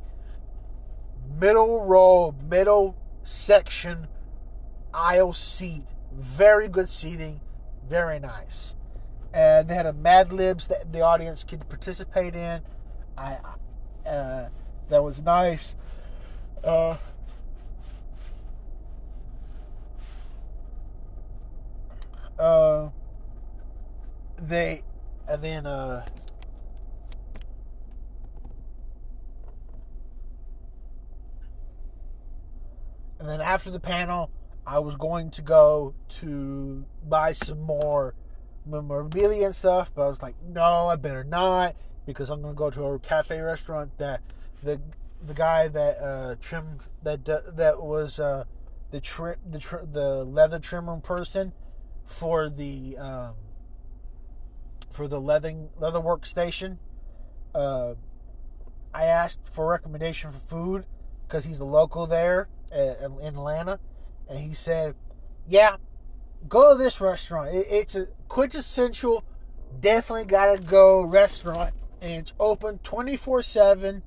middle row, middle section aisle seat. Very good seating, very nice. And they had a Mad Libs that the audience could participate in. I uh, that was nice. Uh, uh, they and then uh and then after the panel I was going to go to buy some more memorabilia and stuff, but I was like, no, I better not because I'm gonna go to a cafe restaurant that the the guy that uh, trim that that was uh, the the tr- the leather trimmer person for the um, for the leather leather workstation. Uh, I asked for recommendation for food because he's a local there in Atlanta, and he said, "Yeah, go to this restaurant. it's a quintessential, definitely gotta go restaurant, and it's open twenty four seven.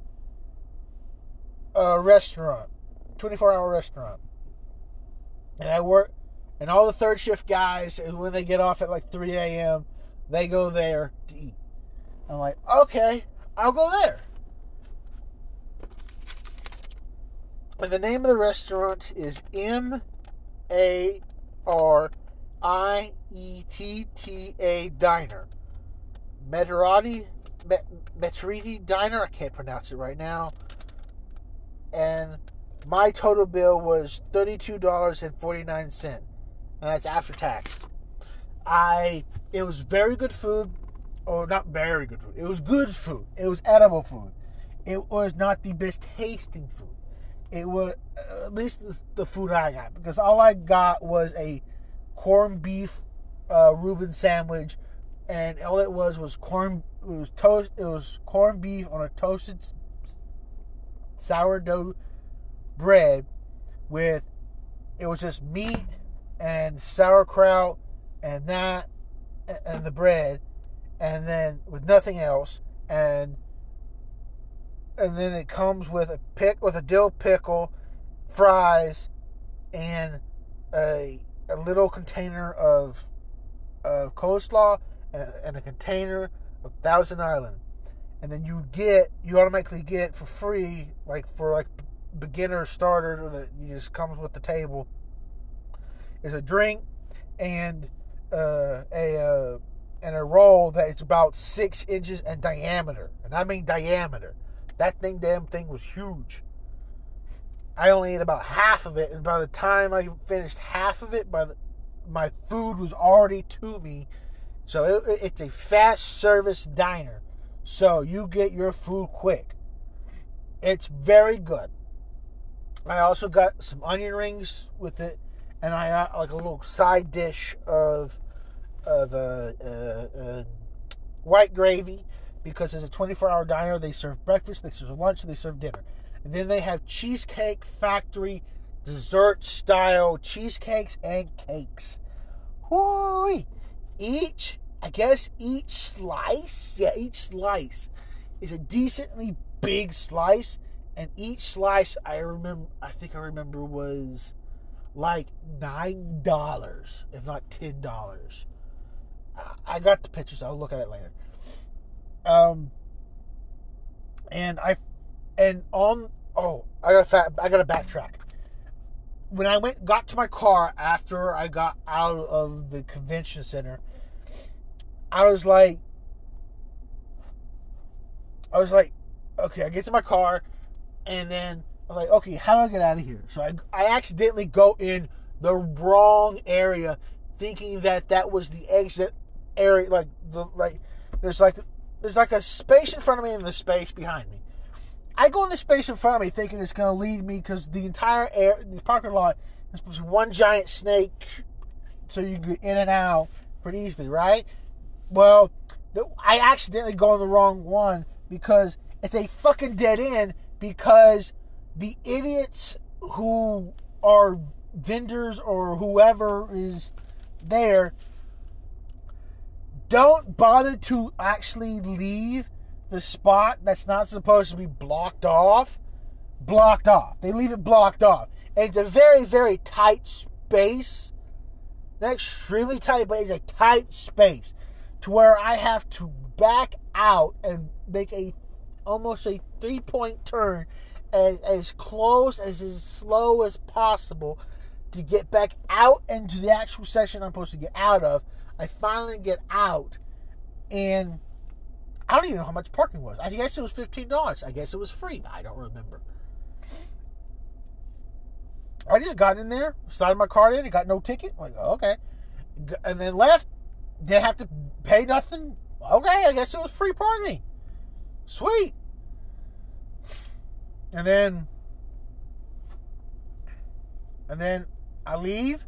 Uh, restaurant, twenty four hour restaurant, and I work, and all the third shift guys, and when they get off at like three a.m., they go there to eat. I'm like, okay, I'll go there. And the name of the restaurant is M A R I E T T A Diner. Meterati Metriti Diner. I can't pronounce it right now. And my total bill was $32.49. And that's after tax. I it was very good food. Or not very good food. It was good food. It was edible food. It was not the best tasting food it was at least the, the, food I got because all I got was a corned beef uh, Reuben sandwich, and all it was was corn. It was toast. It was corned beef on a toasted sourdough bread with it was just meat and sauerkraut and that and the bread and then with nothing else and and then it comes with a pick with a dill pickle, fries, and a a little container of of coleslaw and, and a container of Thousand Island, and then you get you automatically get for free like for like beginner starter that you just comes with the table. Is a drink and uh, a uh, and a roll that is about six inches in diameter, and I mean diameter. That thing, damn thing, was huge. I only ate about half of it, and by the time I finished half of it, by the, my food was already to me. So it, it's a fast service diner, so you get your food quick. It's very good. I also got some onion rings with it, and I got like a little side dish of of uh, uh, uh, white gravy because it's a 24 hour diner. They serve breakfast, they serve lunch, they serve dinner. And then they have Cheesecake Factory dessert style cheesecakes and cakes. Whoo! Each, I guess, each slice, yeah, each slice is a decently big slice. And each slice, I remember, I think I remember was like nine dollars, if not ten dollars. I got the pictures. I'll look at it later. Um, and I, and on oh, I got fat, I got to backtrack. When I went, got to my car after I got out of the convention center, I was like, I was like, okay, I get to my car, and then I'm like, okay, how do I get out of here? So I, I accidentally go in the wrong area, thinking that that was the exit area. Like the like, there's like there's like a space in front of me and the space behind me. I go in the space in front of me thinking it's going to lead me because the entire air, the parking lot is supposed to be one giant snake so you can get in and out pretty easily, right? Well, the, I accidentally go in the wrong one because it's a fucking dead end because the idiots who are vendors or whoever is there don't bother to actually leave the spot that's not supposed to be blocked off blocked off. They leave it blocked off. And it's a very, very tight space. Not extremely tight, but it's a tight space to where I have to back out and make a almost a three point turn as, as close as as slow as possible to get back out into the actual session I'm supposed to get out of I finally get out, and I don't even know how much parking was. I guess it was fifteen dollars. I guess it was free. I don't remember. I just got in there, started my car in, and got no ticket. I'm like, okay, and then left. didn't have to pay nothing. Okay, I guess it was free parking. Sweet. And then and then I leave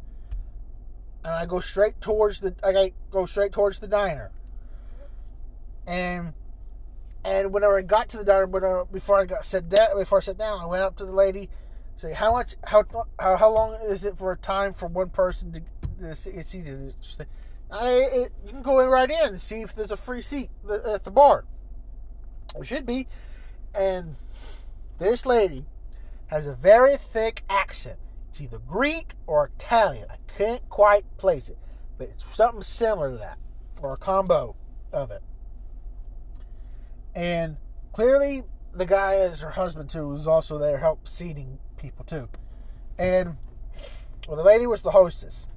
and I go straight towards the I go straight towards the diner. And and whenever I got to the diner, before I got sit down, before I sat down, I went up to the lady, say, "How much? How how, how long is it for a time for one person to, to see seated?" I, it, you can go in right in and see if there's a free seat uh, at the bar. It should be. And this lady has a very thick accent. It's either Greek or Italian. I can't quite place it, but it's something similar to that, or a combo of it. And clearly, the guy is her husband too, who's also there help seating people too. And well, the lady was the hostess,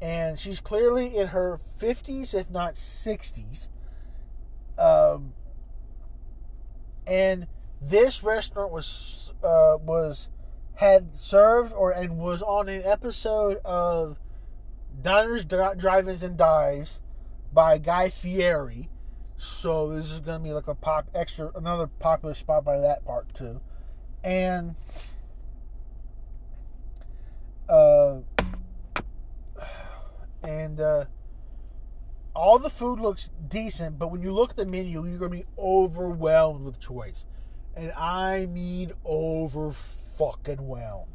and she's clearly in her fifties, if not sixties. Um, and this restaurant was uh, was had served or and was on an episode of Diners, Drive-ins, and Dives by Guy Fieri. So this is gonna be like a pop extra another popular spot by that part too, and uh, (sighs) and uh, all the food looks decent, but when you look at the menu, you're gonna be overwhelmed with choice, and I mean over fucking whelmed.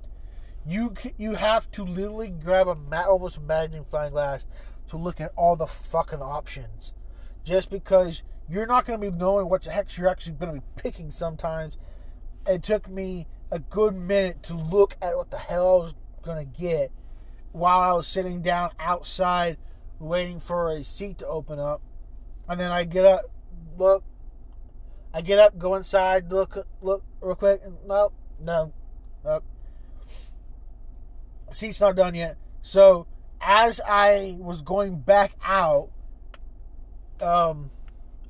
You you have to literally grab a almost magnifying glass to look at all the fucking options just because you're not going to be knowing what the heck you're actually going to be picking sometimes. It took me a good minute to look at what the hell I was going to get while I was sitting down outside waiting for a seat to open up. And then I get up, look, I get up, go inside, look, look real quick, and nope, no, nope. Seat's not done yet. So as I was going back out, um,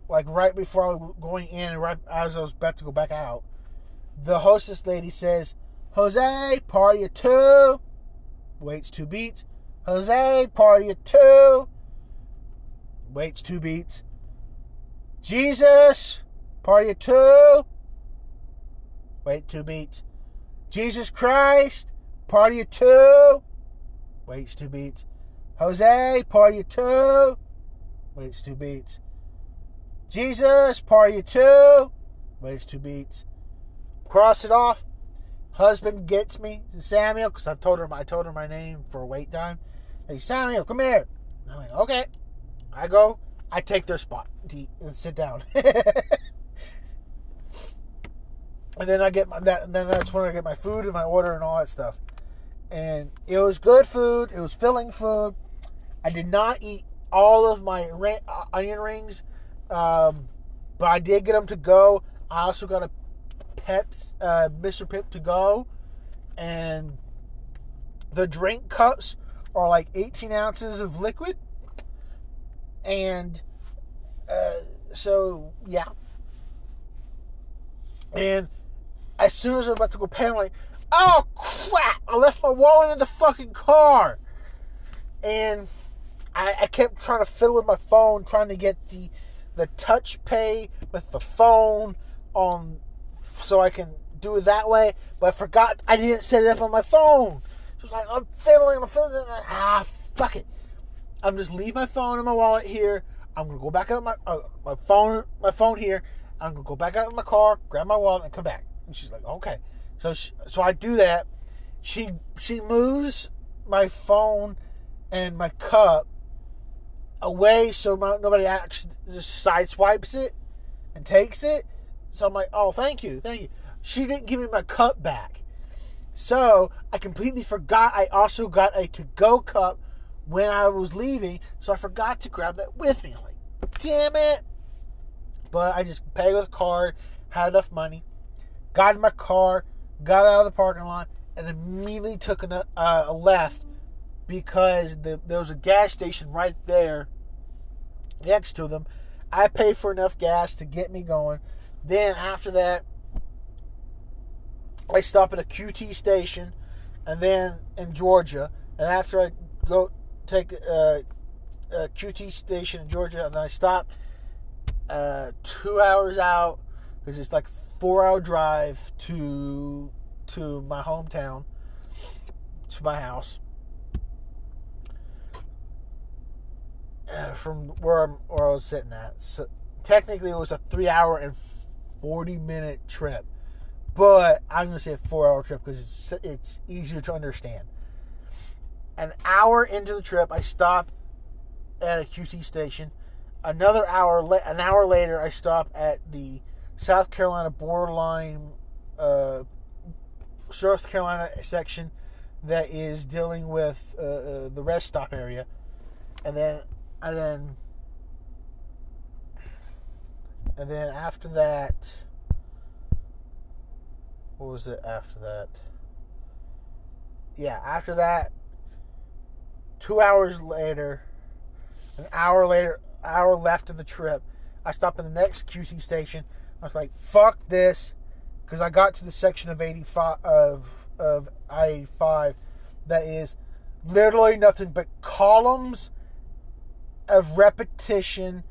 like right before I was going in and right as I was about to go back out, the hostess lady says, Jose, party of two. Waits two beats. Jose, party of two. Waits two beats. Jesus, party of two. Wait two beats. Jesus Christ, party of two. Waits two beats. Jose, party of two. Waits two beats. Jesus, party of two. Waits two beats. Cross it off. Husband gets me Samuel because I told her I told her my name for wait time. Hey Samuel, come here. I'm like, okay. I go. I take their spot and sit down. (laughs) and then I get my that. then that's when I get my food and my order and all that stuff. And it was good food. It was filling food. I did not eat all of my uh, onion rings, um, but I did get them to go. I also got a Pep, uh, Mr. Pibb to go, and the drink cups are like 18 ounces of liquid, and uh, so yeah. And as soon as I'm about to go pay, I'm like, oh crap! I left my wallet in the fucking car, and I, I kept trying to fiddle with my phone, trying to get the the touch pay with the phone on so I can do it that way. But I forgot I didn't set it up on my phone. Like I'm fiddling, I'm fiddling. Ah, fuck it. I'm just leave my phone in my wallet here. I'm gonna go back out my uh, my phone my phone here. I'm gonna go back out of my car, grab my wallet, and come back. And she's like, okay. So she, so I do that. She she moves my phone and my cup away so my, nobody acts just side swipes it and takes it. So I'm like, oh, thank you, thank you. She didn't give me my cup back. So I completely forgot I also got a to go cup when I was leaving. So I forgot to grab that with me. Like, damn it. But I just paid with a card, had enough money, got in my car, got out of the parking lot, and immediately took a, uh, a left because the, there was a gas station right there next to them. I paid for enough gas to get me going. Then after that, I stop at a QT station, and then in Georgia. And after I go take uh, a QT station in Georgia, and then I stop uh, two hours out because it's like four hour drive to to my hometown, to my house. Uh, from where I'm, where I was sitting at. So technically, it was a three hour and forty minute trip, but I'm gonna say a four hour trip because it's it's easier to understand. An hour into the trip, I stop at a QT station. Another hour, an hour later, I stop at the South Carolina borderline, uh, South Carolina section that is dealing with uh, uh, the rest stop area, and then, and then, and then after that, what was it after that? Yeah, after that, two hours later an hour later, hour left of the trip, I stopped at the next QT station. I was like, "Fuck this," because I got to the section of eighty five of of I eighty five that is literally nothing but columns of repetition,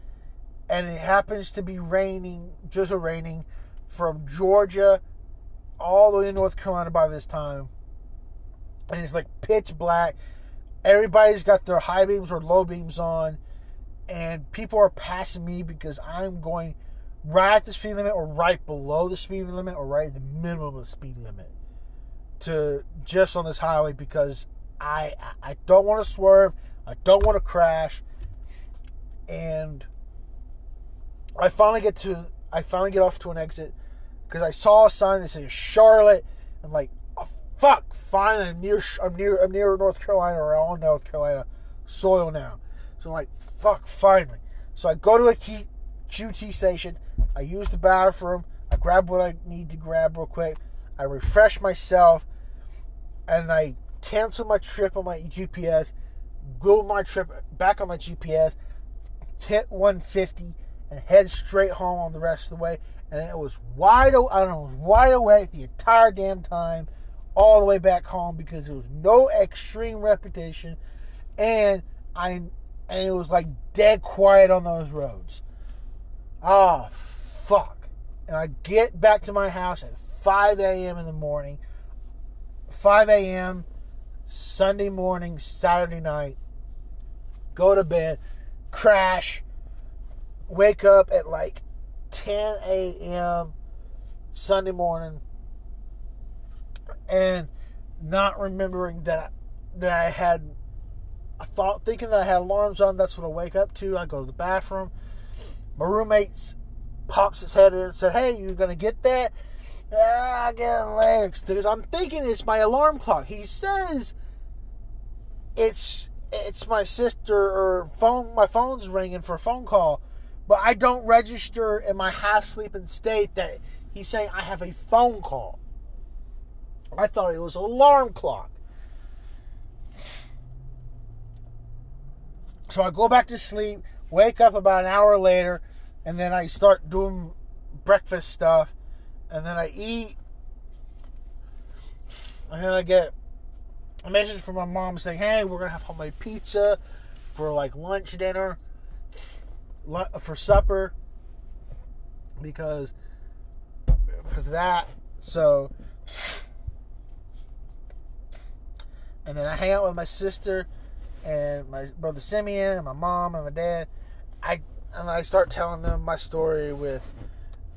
and it happens to be raining, drizzle raining, from Georgia all the way to North Carolina by this time, and it's like pitch black. Everybody's got their high beams or low beams on, and people are passing me because I'm going right at the speed limit or right below the speed limit or right at the minimum of the speed limit to just on this highway because I I don't want to swerve, I don't want to crash, and I finally get to I finally get off to an exit because I saw a sign that says Charlotte. I'm like, oh, fuck, finally I'm near I'm near I'm near North Carolina or on North Carolina soil now. So I'm like, fuck, finally. So I go to a key, QT station. I use the bathroom. I grab what I need to grab real quick. I refresh myself, and I cancel my trip on my GPS. Go my trip back on my GPS. Hit 150 and head straight home on the rest of the way. And it was wide. I don't know. Was wide awake the entire damn time all the way back home because there was no extreme repetition and I and it was like dead quiet on those roads. Oh fuck. And I get back to my house at 5 a.m. in the morning. 5 a.m. Sunday morning, Saturday night. Go to bed, crash, wake up at like 10 a.m. Sunday morning, and not remembering that I, that I had I thought thinking that I had alarms on. That's what I wake up to. I go to the bathroom. My roommate pops his head in and said, "Hey, you're gonna get that?" Ah, I get it because I'm thinking it's my alarm clock. He says it's it's my sister or phone. My phone's ringing for a phone call, but I don't register in my half sleeping state that he's saying I have a phone call. I thought it was an alarm clock. So I go back to sleep, wake up about an hour later, and then I start doing breakfast stuff, and then I eat, and then I get a message from my mom saying, "Hey, we're gonna have homemade pizza for like lunch, dinner, for supper, because because that." So and then I hang out with my sister and my brother Simeon and my mom and my dad. I and I start telling them my story with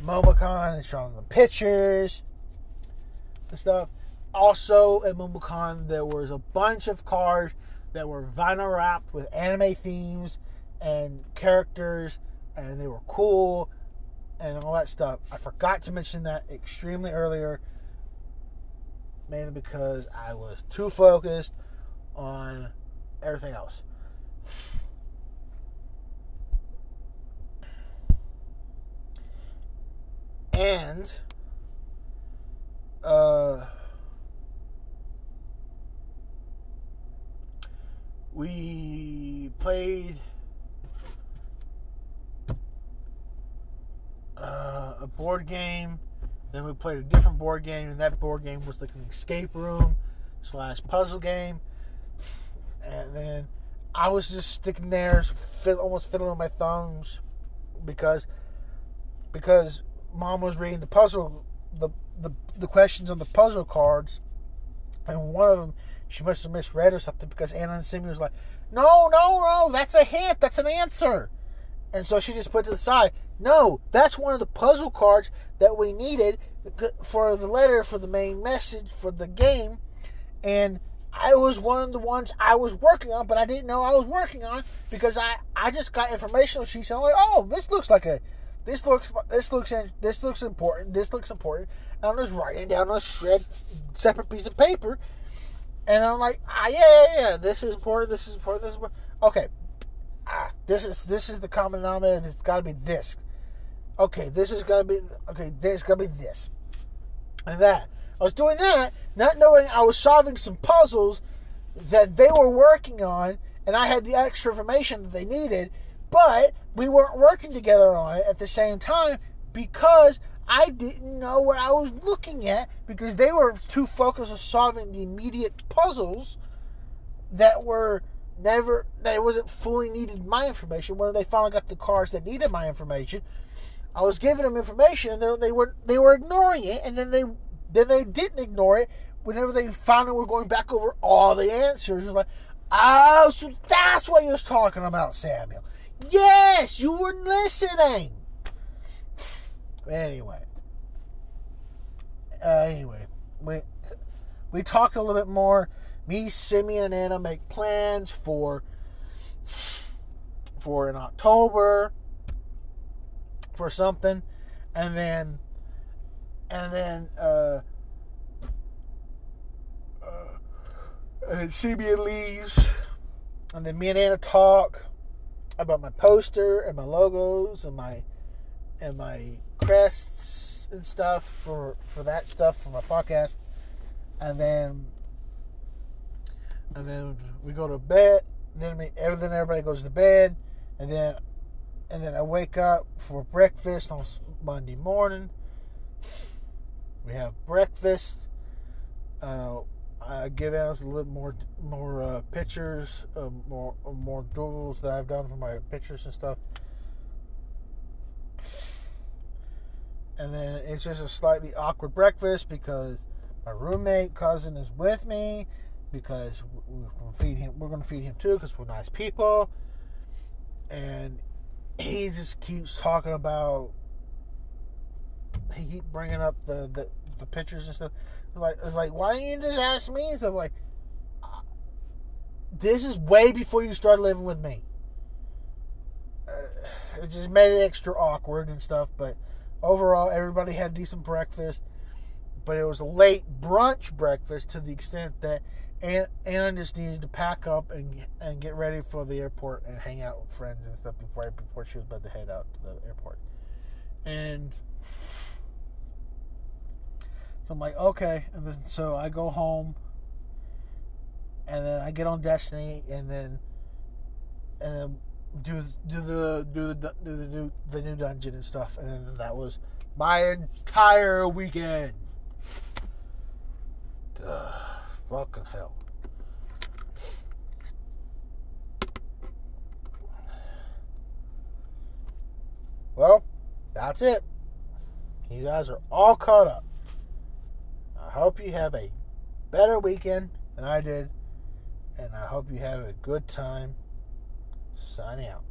MomoCon and showing them pictures and stuff. Also at MomoCon there was a bunch of cars that were vinyl wrapped with anime themes and characters and they were cool and all that stuff. I forgot to mention that extremely earlier mainly because I was too focused on everything else. And uh, we played uh, a board game. Then we played a different board game, and that board game was like an escape room slash puzzle game. And then I was just sticking there, almost fiddling with my thumbs, because because mom was reading the puzzle, the the the questions on the puzzle cards, and one of them she must have misread or something because Anna and Simeon was like, "No, no, no, that's a hint, that's an answer," and so she just put to the side. No, that's one of the puzzle cards that we needed for the letter for the main message for the game, and I was one of the ones I was working on, but I didn't know I was working on because I I just got informational sheets and I'm like, oh, this looks like a this looks this looks this looks important. This looks important. And I'm just writing down on a shred separate piece of paper, and I'm like, ah, yeah, yeah, yeah. This is important. This is important. This is important. okay. Ah, this is this is the common denominator. It's got to be this. Okay, this is gonna be okay. This is gonna be this and that. I was doing that, not knowing I was solving some puzzles that they were working on, and I had the extra information that they needed but we weren't working together on it at the same time because I didn't know what I was looking at because they were too focused on solving the immediate puzzles that were never that it wasn't fully needed my information. When they finally got the cars that needed my information, I was giving them information and they, they were they were ignoring it, and then they then they didn't ignore it whenever they finally were going back over all the answers. Like, oh, so that's what you was talking about, Samuel. Yes, you were listening. Anyway. Uh, anyway, we we talk a little bit more. Me, Simeon, and Anna make plans for for in October for something, and then and then uh, uh and Simeon leaves, and then me and Anna talk about my poster and my logos and my and my crests and stuff for for that stuff for my podcast, and then and then we go to bed. Then we, everything everybody goes to bed, and then and then I wake up for breakfast on Monday morning. We have breakfast. Uh, I give us a little bit more more uh, pictures, uh, more more doodles that I've done for my pictures and stuff. And then it's just a slightly awkward breakfast because my roommate cousin is with me because we're gonna feed him. We're gonna feed him too because we're nice people. And he just keeps talking about. He keep bringing up the the, the pictures and stuff like, it's like, why didn't you just ask me? So like, uh, this is way before you started living with me. Uh, it just made it extra awkward and stuff. But overall, everybody had decent breakfast. But it was a late brunch breakfast to the extent that Anna just needed to pack up and and get ready for the airport and hang out with friends and stuff before before she was about to head out to the airport. And so I'm like, okay. And then so I go home and then I get on Destiny and then and then do do the do the do the new the new dungeon and stuff and then that was my entire weekend. Ugh, fucking hell. Well, that's it. You guys are all caught up. I hope you have a better weekend than I did, and I hope you have a good time. Signing out.